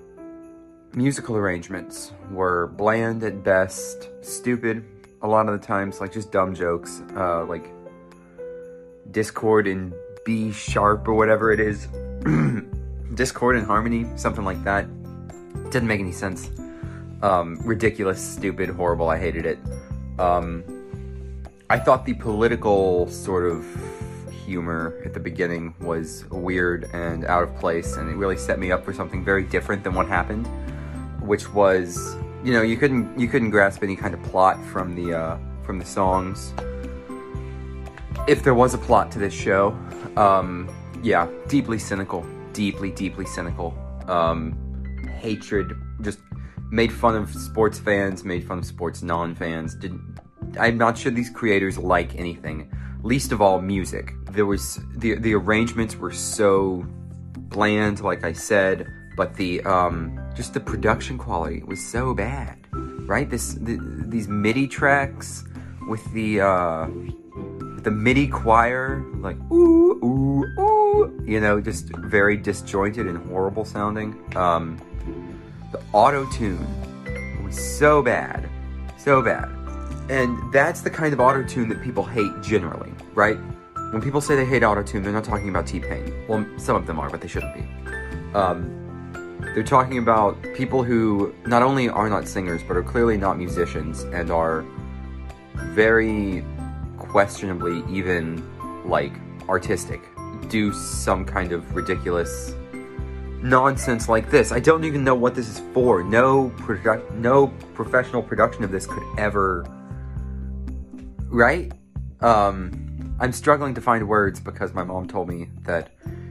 musical arrangements were bland at best, stupid a lot of the times, like just dumb jokes, uh, like Discord in B sharp or whatever it is. Discord in harmony, something like that. Didn't make any sense. Um, ridiculous, stupid, horrible. I hated it. Um, I thought the political sort of humor at the beginning was weird and out of place, and it really set me up for something very different than what happened, which was, you know, you couldn't you couldn't grasp any kind of plot from the uh, from the songs. If there was a plot to this show, um, yeah, deeply cynical, deeply, deeply cynical. Um, hatred, just made fun of sports fans, made fun of sports non-fans. Didn't I'm not sure these creators like anything. Least of all, music. There was the the arrangements were so bland, like I said, but the um, just the production quality was so bad, right? This the, these MIDI tracks with the uh, with the MIDI choir, like ooh ooh ooh, you know, just very disjointed and horrible sounding. Um, the auto tune was so bad, so bad. And that's the kind of auto tune that people hate generally, right? When people say they hate auto tune, they're not talking about T Pain. Well, some of them are, but they shouldn't be. Um, they're talking about people who not only are not singers, but are clearly not musicians and are very questionably even like artistic. Do some kind of ridiculous nonsense like this. I don't even know what this is for. No produ- no professional production of this could ever right? Um I'm struggling to find words because my mom told me that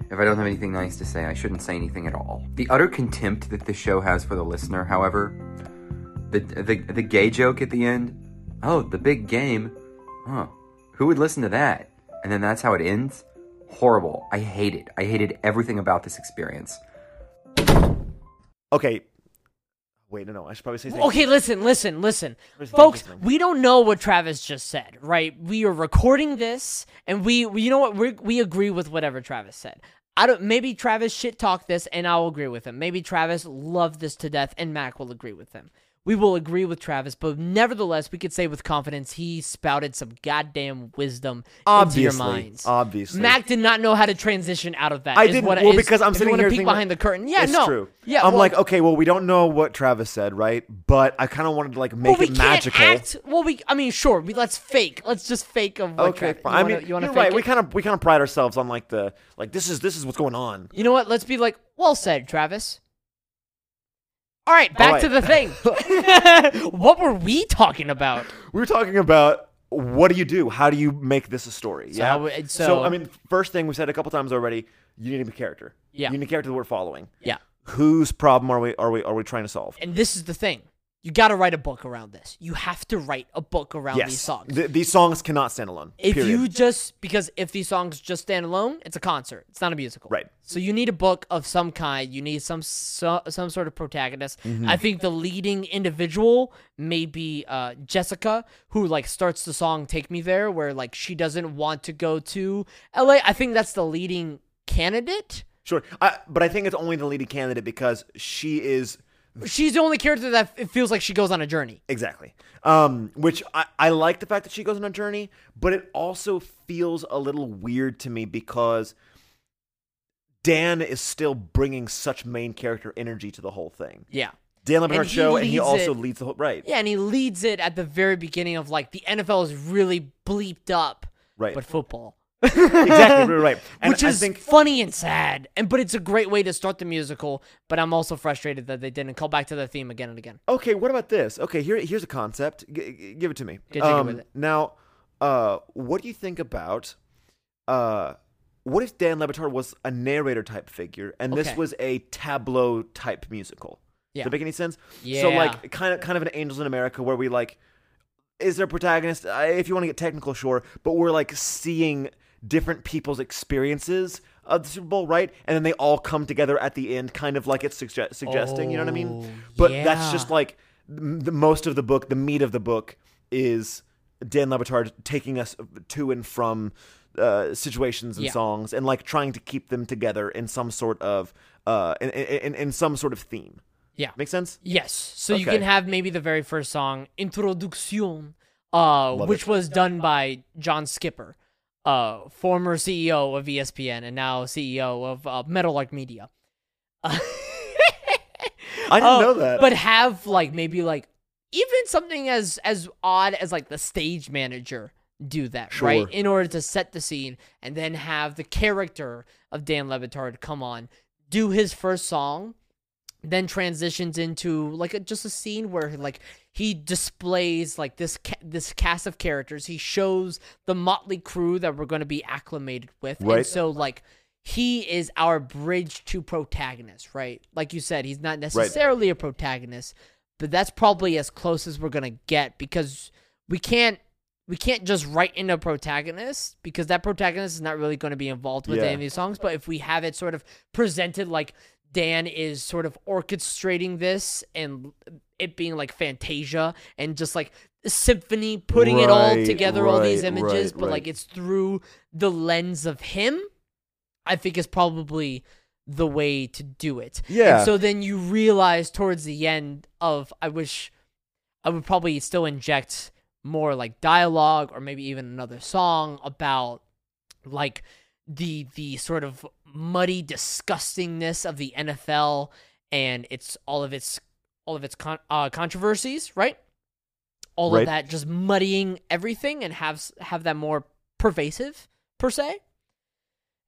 if I don't have anything nice to say, I shouldn't say anything at all. The utter contempt that this show has for the listener, however, the the the gay joke at the end, oh, the big game. Huh. Who would listen to that? And then that's how it ends? Horrible. I hate it. I hated everything about this experience. Okay. Wait, no, no. I should probably say. Okay, listen, listen, listen. Folks, we don't know what Travis just said, right? We are recording this and we, we you know what? We we agree with whatever Travis said. I don't maybe Travis shit talked this and I'll agree with him. Maybe Travis loved this to death and Mac will agree with him. We will agree with Travis, but nevertheless, we could say with confidence he spouted some goddamn wisdom into your minds. obviously. Mac did not know how to transition out of that. I didn't. What, well, is- because I'm sitting wanna here peek behind the curtain. Yeah, it's no. true. Yeah, I'm well, like, okay, well, we don't know what Travis said, right? But I kind of wanted to like make well, we it magical. act. Well, we. I mean, sure. We let's fake. Let's just fake of. Okay, Trav- fine. You I wanna, mean, you wanna you're fake right. It? We kind of we kind of pride ourselves on like the like this is this is what's going on. You know what? Let's be like, well said, Travis. All right, back to the thing. what were we talking about? We were talking about what do you do? How do you make this a story? So yeah. how we- so- I mean, first thing we said a couple times already. You need a character. Yeah. You need a character that we're following. Yeah. Whose problem are we are we are we trying to solve? And this is the thing. You got to write a book around this. You have to write a book around yes. these songs. Th- these songs cannot stand alone. if period. you just because if these songs just stand alone, it's a concert. It's not a musical. Right. So you need a book of some kind. You need some so, some sort of protagonist. Mm-hmm. I think the leading individual may be uh, Jessica, who like starts the song "Take Me There," where like she doesn't want to go to L.A. I think that's the leading candidate. Sure, I, but I think it's only the leading candidate because she is She's the only character that it feels like she goes on a journey. exactly. Um, which I, I like the fact that she goes on a journey, but it also feels a little weird to me because Dan is still bringing such main character energy to the whole thing. Yeah. Dan And show, and he also it- leads the whole right. Yeah, and he leads it at the very beginning of like the NFL is really bleeped up, Right. but football. Exactly, right, right. And which I is think funny and sad. And but it's a great way to start the musical. But I'm also frustrated that they didn't call back to the theme again and again. Okay, what about this? Okay, here here's a concept. G- give it to me. Get Um, with it. Now, uh, what do you think about uh, what if Dan Le Batard was a narrator type figure and this Okay. was a tableau type musical? Yeah. Does that make any sense? Yeah. So like kind of kind of an Angels in America where we like is there a protagonist? If you want to get technical, sure, but we're like seeing different people's experiences of the Super Bowl, right? And then they all come together at the end, kind of like it's sugge- suggesting. You know what I mean? Oh, But yeah. that's just like the most of the book. The meat of the book is Dan Le Batard taking us to and from uh, situations and Yeah. songs, and like trying to keep them together in some sort of uh, in, in, in some sort of theme. Yeah. Make sense? Yes. So you can have maybe the very first song, Introduction, uh, Love which it. was done by John Skipper, uh, former CEO of ESPN and now CEO of uh, Meadowlark Media. I didn't Uh, know that. But have like maybe like even something as as odd as like the stage manager do that, Sure. right? In order to set the scene and then have the character of Dan Le Batard come on, do his first song, then transitions into like a, just a scene where like he displays like this ca- this cast of characters. He shows the motley crew that we're going to be acclimated with, and so like he is our bridge to protagonist, right? Like you said, he's not necessarily a protagonist, but that's probably as close as we're gonna get because we can't we can't just write in a protagonist because that protagonist is not really going to be involved with Yeah. any of these songs. But if we have it sort of presented like Dan is sort of orchestrating this and it being like Fantasia and just like symphony, putting it all together, all these images, right, but like it's through the lens of him, I think is probably the way to do it. Yeah. And so then you realize towards the end of I wish I would probably still inject more like dialogue or maybe even another song about like the the sort of muddy disgustingness of the NFL and it's all of its all of its con- uh, controversies, right? All Right. of that just muddying everything and have have that more pervasive per se.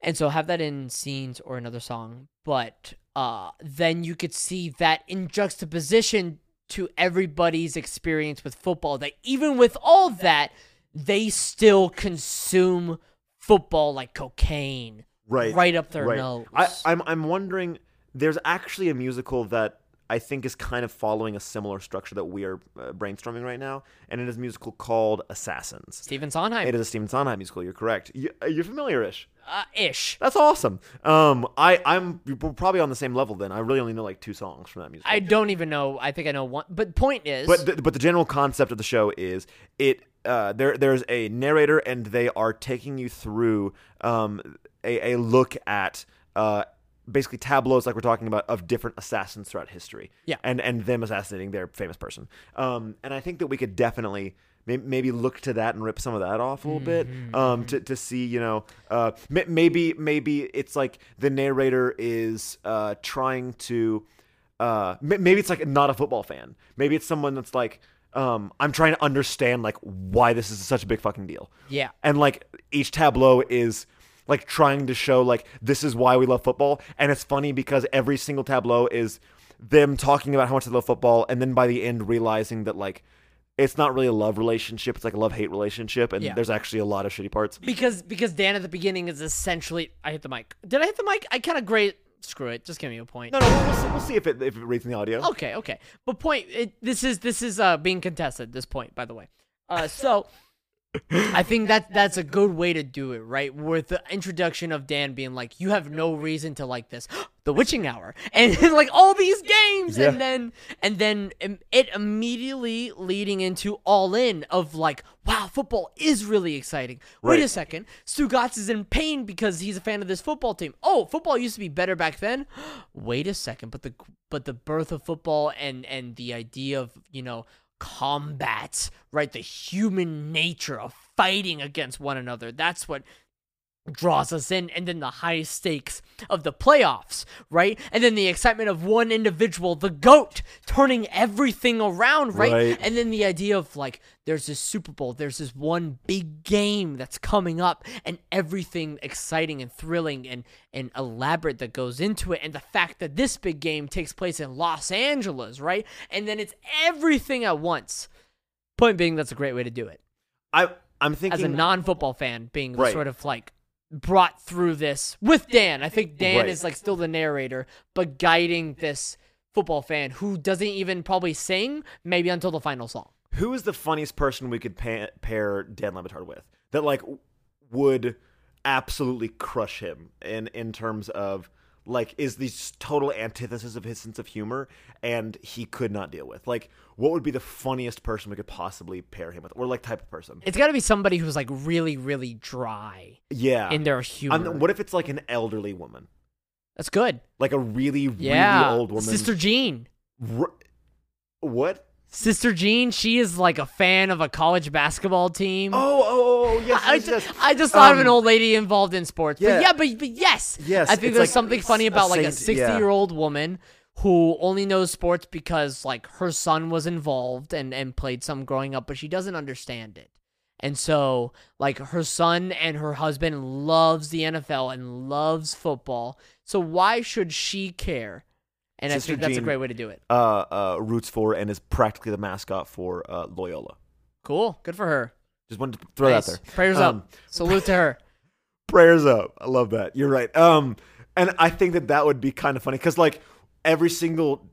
And so have that in scenes or another song, but uh then you could see that in juxtaposition to everybody's experience with football that even with all that they still consume football like cocaine right right up their right. nose. I, I'm I'm wondering. There's actually a musical that I think is kind of following a similar structure that we are uh, brainstorming right now, and it is a musical called Assassins. Stephen Sondheim. It is a Stephen Sondheim musical. You're correct. You, uh, you're familiar-ish. uh, ish. That's awesome. Um, I I'm we're probably on the same level then. I really only know like two songs from that musical. I don't even know. I think I know one. But the point is, But the, but the general concept of the show is it uh, there there's a narrator and they are taking you through um, a, a look at uh, basically tableaus like we're talking about of different assassins throughout history. Yeah. and and them assassinating their famous person. Um, and I think that we could definitely. Maybe look to that and rip some of that off a little bit, um, to, to see you know, uh, maybe maybe it's like the narrator is uh, trying to uh maybe it's like not a football fan maybe it's someone that's like um i'm trying to understand like why this is such a big fucking deal yeah, and like each tableau is like trying to show like this is why we love football and it's funny because every single tableau is them talking about how much they love football and then by the end realizing that like it's not really a love relationship it's like a love hate relationship and Yeah. there's actually a lot of shitty parts because because Dan at the beginning is essentially. I hit the mic. Did I hit the mic? I kind of great. Screw it. Just give me a point. no no we'll, we'll see, we'll see if it if it reads in the audio Okay, okay. But point it, this is this is uh being contested this point by the way. Uh so I think that that's a good way to do it, right? With the introduction of Dan being like, "You have no reason to like this, the Witching Hour," and like all these games, Yeah. and then and then um, it immediately leading into All In of like, "Wow, football is really exciting." Wait a Right. second, Stugotz is in pain because he's a fan of this football team. Oh, football used to be better back then. Wait a second, but the but the birth of football and and the idea of you know combat, right? The human nature of fighting against one another. That's what draws us in and then the high stakes of the playoffs right? And then the excitement of one individual the goat turning everything around right, Right. and then the idea of like there's this super bowl there's this one big game that's coming up and everything exciting and thrilling and and elaborate that goes into it and the fact that this big game takes place in los angeles right? And then it's everything at once. Point being that's a great way to do it. I i'm thinking as a non-football fan being Right. sort of like brought through this with Dan. I think Dan Right. is like still the narrator, but guiding this football fan who doesn't even probably sing maybe until the final song. who is the funniest person we could pa- pair Dan Le Batard with that like would absolutely crush him in in terms of like is the total antithesis of his sense of humor and he could not deal with like what would be the funniest person we could possibly pair him with or like type of person It's got to be somebody who's like really, really dry yeah in their humor. I'm- what if it's like an elderly woman That's good. like a really really Yeah, old woman Sister Jean. R- what Sister Jean. She is like a fan of a college basketball team. oh, oh oh, yes, I, yes, ju- yes. I just thought of an Um, old lady involved in sports. yeah. But yeah, but, but yes. Yes, I think there's like something funny a about like a 60 yeah. year old woman who only knows sports because like her son was involved and, and played some growing up, but she doesn't understand it. And so like her son and her husband loves the NFL and loves football. So why should she care? And I think that's a great way to do it. uh, uh, roots for and is practically the mascot for uh, Loyola. Cool. Good for her. Just wanted to throw Nice. that there. Prayers Um, up. Salute to her. Prayers up. I love that. You're right. Um, and I think that that would be kind of funny because like every single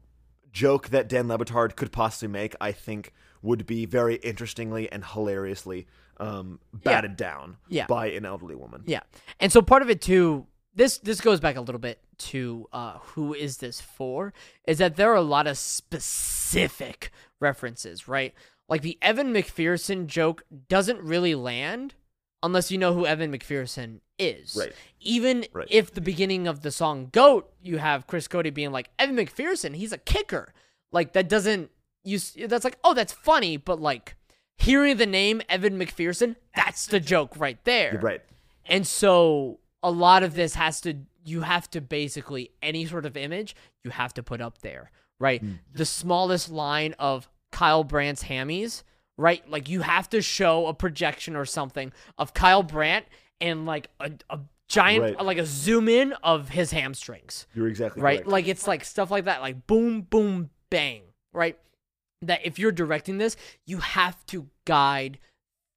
joke that Dan Le Batard could possibly make, I think, would be very interestingly and hilariously um, batted down Yeah. by an elderly woman. Yeah, and so part of it too. This this goes back a little bit to uh, who is this for? Is that there are a lot of specific references, right? Like the Evan McPherson joke doesn't really land unless you know who Evan McPherson is. Right. Even Right. if the beginning of the song "Goat" you have Chris Cody being like Evan McPherson, he's a kicker. Like that doesn't you? That's like oh that's funny, but like hearing the name Evan McPherson, that's the joke right there. You're right. And so a lot of this has to you have to basically any sort of image you have to put up there, right? Hmm. The smallest line of Kyle Brandt's hammies, right? Like you have to show a projection or something of Kyle Brandt and like a, a giant Right. like a zoom in of his hamstrings You're exactly right? correct. Like it's like stuff like that, like boom, boom, bang, right? That if you're directing this, you have to guide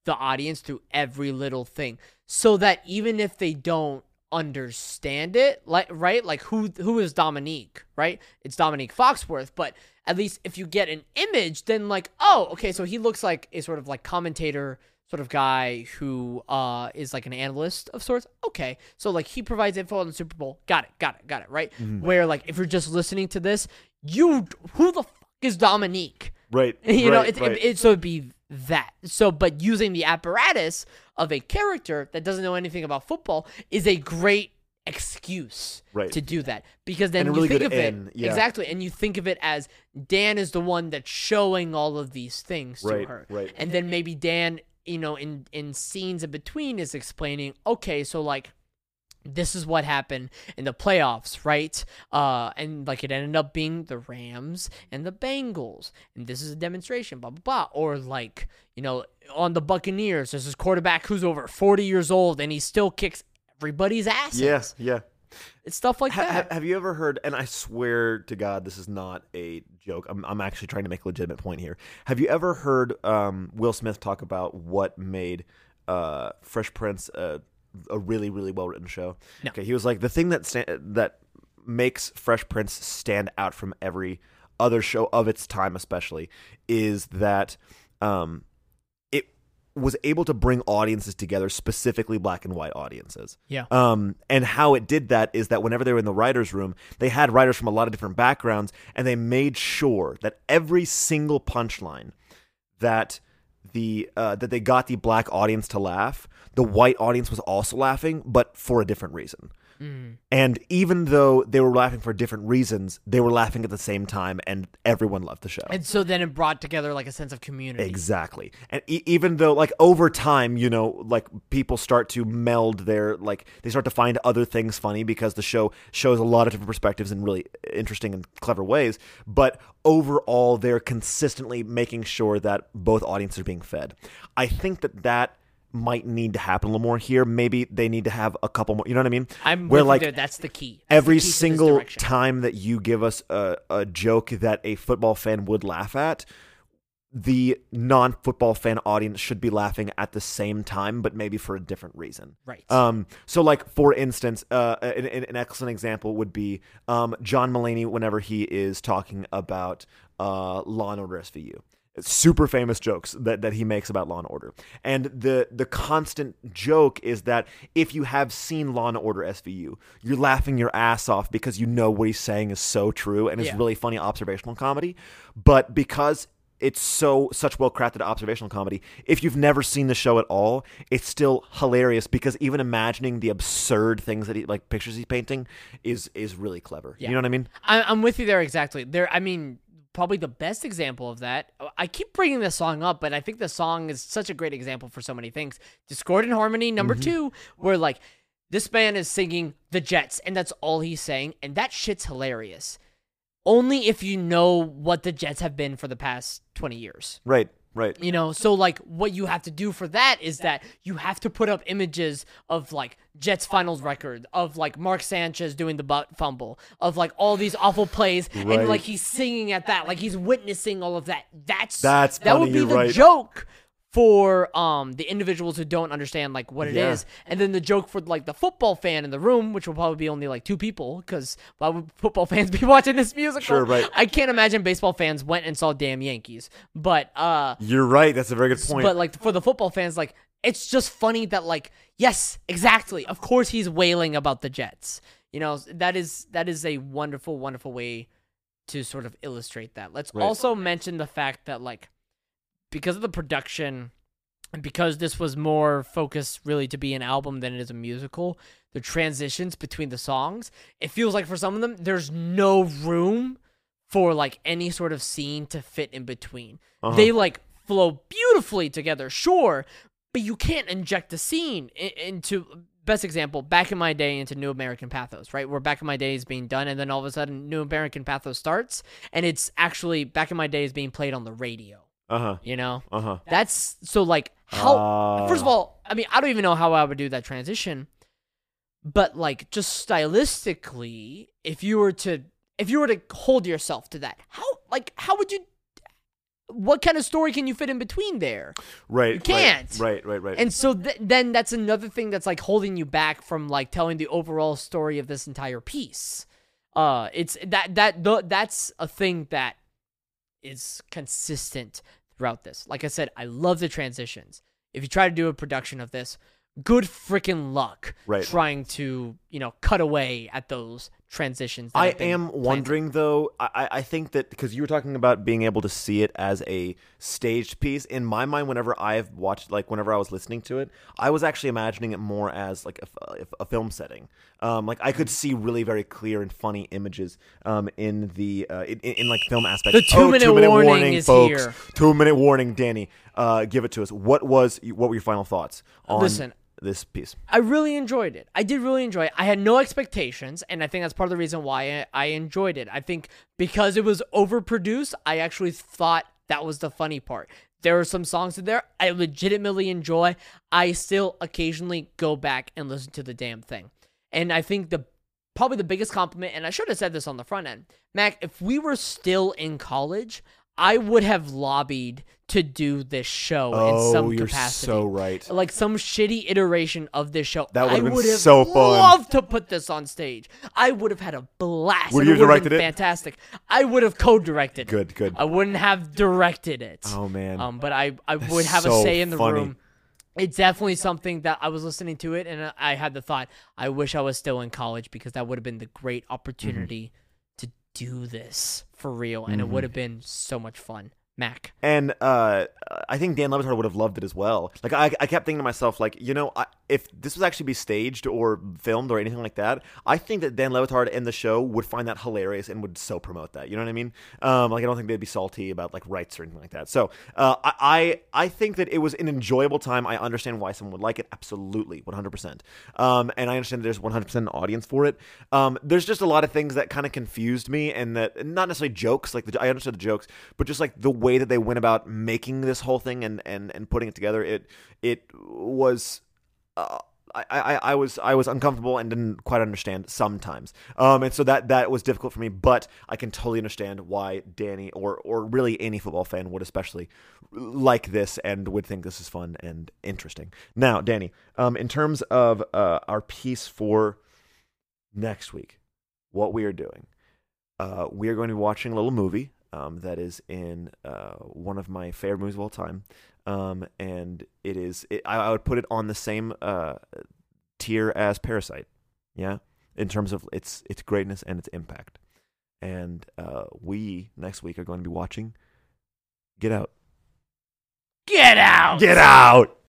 the audience through every little thing, so that even if they don't understand it, like right, like who who is Dominique, right? It's Dominique Foxworth, but at least if you get an image, then like, oh, okay, so he looks like a sort of like commentator sort of guy who uh is like an analyst of sorts. Okay. So like he provides info on the Super Bowl. Got it. Got it. Got it. Right? Where like if you're just listening to this, you who the fuck is Dominique? right. You know, it's right. it, it, so it'd be that. So but using the apparatus of a character that doesn't know anything about football is a great excuse Right. to do that because then you really think of it yeah. exactly and you think of it as Dan is the one that's showing all of these things to Right, her right. and then maybe Dan you know in in scenes in between is explaining okay so like this is what happened in the playoffs, right? Uh, and like it ended up being the Rams and the Bengals, and this is a demonstration, blah blah blah. Or like you know, on the Buccaneers, there's this quarterback who's over 40 years old and he still kicks everybody's ass. Yes, yeah. it's stuff like Ha- ha- that. have you ever heard? And I swear to God, this is not a joke. I'm, I'm actually trying to make a legitimate point here. Have you ever heard um, Will Smith talk about what made uh, Fresh Prince a, a really, really well written show? No. Okay, he was like the thing that sta- that makes Fresh Prince stand out from every other show of its time, especially, is that um, was able to bring audiences together, specifically black and white audiences. Yeah. Um, and how it did that is that whenever they were in the writers' room, they had writers from a lot of different backgrounds, and they made sure that every single punchline that the uh, that they got the black audience to laugh, the white audience was also laughing, but for a different reason. Mm. And even though they were laughing for different reasons, they were laughing at the same time, and everyone loved the show. And so then it brought together like a sense of community. Exactly. And e- even though, like, over time, you know, like, people start to meld their, like, they start to find other things funny because the show shows a lot of different perspectives in really interesting and clever ways. But overall, they're consistently making sure that both audiences are being fed. I think that that might need to happen a little more here. Maybe they need to have a couple more, you know what I mean? I'm Where, like, there. That's the key. That's the every key single time that you give us a, a joke that a football fan would laugh at, the non football fan audience should be laughing at the same time, but maybe for a different reason. Right. Um, so, like for instance, uh, an, an an excellent example would be um, John Mulaney whenever he is talking about uh, Law and Order SVU. Super famous jokes that, that he makes about Law and Order, and the the constant joke is that if you have seen Law and Order SVU, you're laughing your ass off because you know what he's saying is so true and it's Yeah. really funny observational comedy, but because it's so such well crafted observational comedy. If you've never seen the show at all, it's still hilarious because even imagining the absurd things that he like pictures he's painting is is really clever. Yeah. You know what I mean? I, I'm with you there exactly. There, I mean, probably the best example of that. I keep bringing this song up, but I think the song is such a great example for so many things. Discordant Harmony number Mm-hmm. two, where like this man is singing the Jets, and that's all he's saying, and that shit's hilarious. Only if you know what the Jets have been for the past twenty years. Right. Right. You know, so like what you have to do for that is that you have to put up images of like Jets finals record, of like Mark Sanchez doing the butt fumble, of like all these awful plays, Right. and like he's singing at that, like he's witnessing all of that. That's That's that would be the right. joke for um the individuals who don't understand like what it is, Yeah. and then the joke for like the football fan in the room, which will probably be only like two people, because why would football fans be watching this musical? Sure, right. I can't imagine baseball fans went and saw damn Yankees, but uh, You're right. That's a very good point. but like for the football fans, like it's just funny that like yes, exactly. Of course he's wailing about the Jets. You know that is that is a wonderful, wonderful way to sort of illustrate that. Let's Right. also mention the fact that like because of the production and because this was more focused really to be an album than it is a musical, the transitions between the songs, it feels like for some of them there's no room for like any sort of scene to fit in between. Uh-huh. They like flow beautifully together, sure, but you can't inject a scene into best example back in my day into New American Pathos, right? Where back in my day is being done and then all of a sudden New American Pathos starts and it's actually back in my day is being played on the radio, uh huh. you know? Uh huh. That's so like how Ah. first of all, I mean, I don't even know how I would do that transition. But like just stylistically, if you were to if you were to hold yourself to that, how like how would you what kind of story can you fit in between there? Right. You can't. Right. Right. Right. right. And so th- then that's another thing that's like holding you back from like telling the overall story of this entire piece. Uh it's that that th- that's a thing that is consistent throughout this. Like I said, I love the transitions. If you try to do a production of this, good freaking luck Right. trying to, you know, cut away at those transitions. I am planted. wondering though. I, I- think that because you were talking about being able to see it as a staged piece. In my mind, whenever I've watched, like whenever I was listening to it, I was actually imagining it more as like a film setting. Um, like I could see really very clear and funny images um, in the uh, in, in, in, like film aspects. The two-minute two-minute warning is folks. here. Two minute warning, Danny. Uh, give it to us. What was what were your final thoughts on Listen, this piece? I really enjoyed it. I did really enjoy it. I had no expectations, and I think that's part of the reason why I, enjoyed it. I think because it was overproduced, I actually thought that was the funny part. There are some songs in there I legitimately enjoy. I still occasionally go back and listen to the damn thing. And I think the probably the biggest compliment, and I should have said this on the front end, Mac, if we were still in college, I would have lobbied to do this show in some Oh, you're capacity so right. like some shitty iteration of this show. That been would have so fun. loved to put this on stage. I would have had a blast. Would you directed been it? Fantastic. I would have co-directed. Good, good. I wouldn't have directed it. Oh man. Um, but I I would have a say in the funny. room. It's definitely something that I was listening to it, and I had the thought, I wish I was still in college because that would have been the great opportunity Mm-hmm. to do this for real, and it would have been so much fun. Mac. And uh, I think Dan Le Batard would have loved it as well. Like I, I kept thinking to myself, like you know, I, if this was actually be staged or filmed or anything like that, I think that Dan Le Batard and the show would find that hilarious and would so promote that. You know what I mean? Um, like I don't think they'd be salty about like rights or anything like that. So uh, I, I, think that it was an enjoyable time. I understand why someone would like it, absolutely, one hundred percent. Um, and I understand that there's one hundred percent an audience for it. Um, there's just a lot of things that kind of confused me, and that not necessarily jokes. Like the, I understood the jokes, but just like the way that they went about making this whole thing and and and putting it together, it it was. Uh, I, I, I was I was uncomfortable and didn't quite understand sometimes, um, and so that that was difficult for me. But I can totally understand why Danny or or really any football fan would especially like this and would think this is fun and interesting. Now, Danny, um, in terms of uh, our piece for next week, what we are doing, uh, we are going to be watching a little movie um, that is in uh, one of my favorite movies of all time, um, and it is. It, I, I would put it on the same uh, tier as Parasite, yeah, in terms of its its greatness and its impact. And uh, we next week are going to be watching Get Out. Get out! Get out!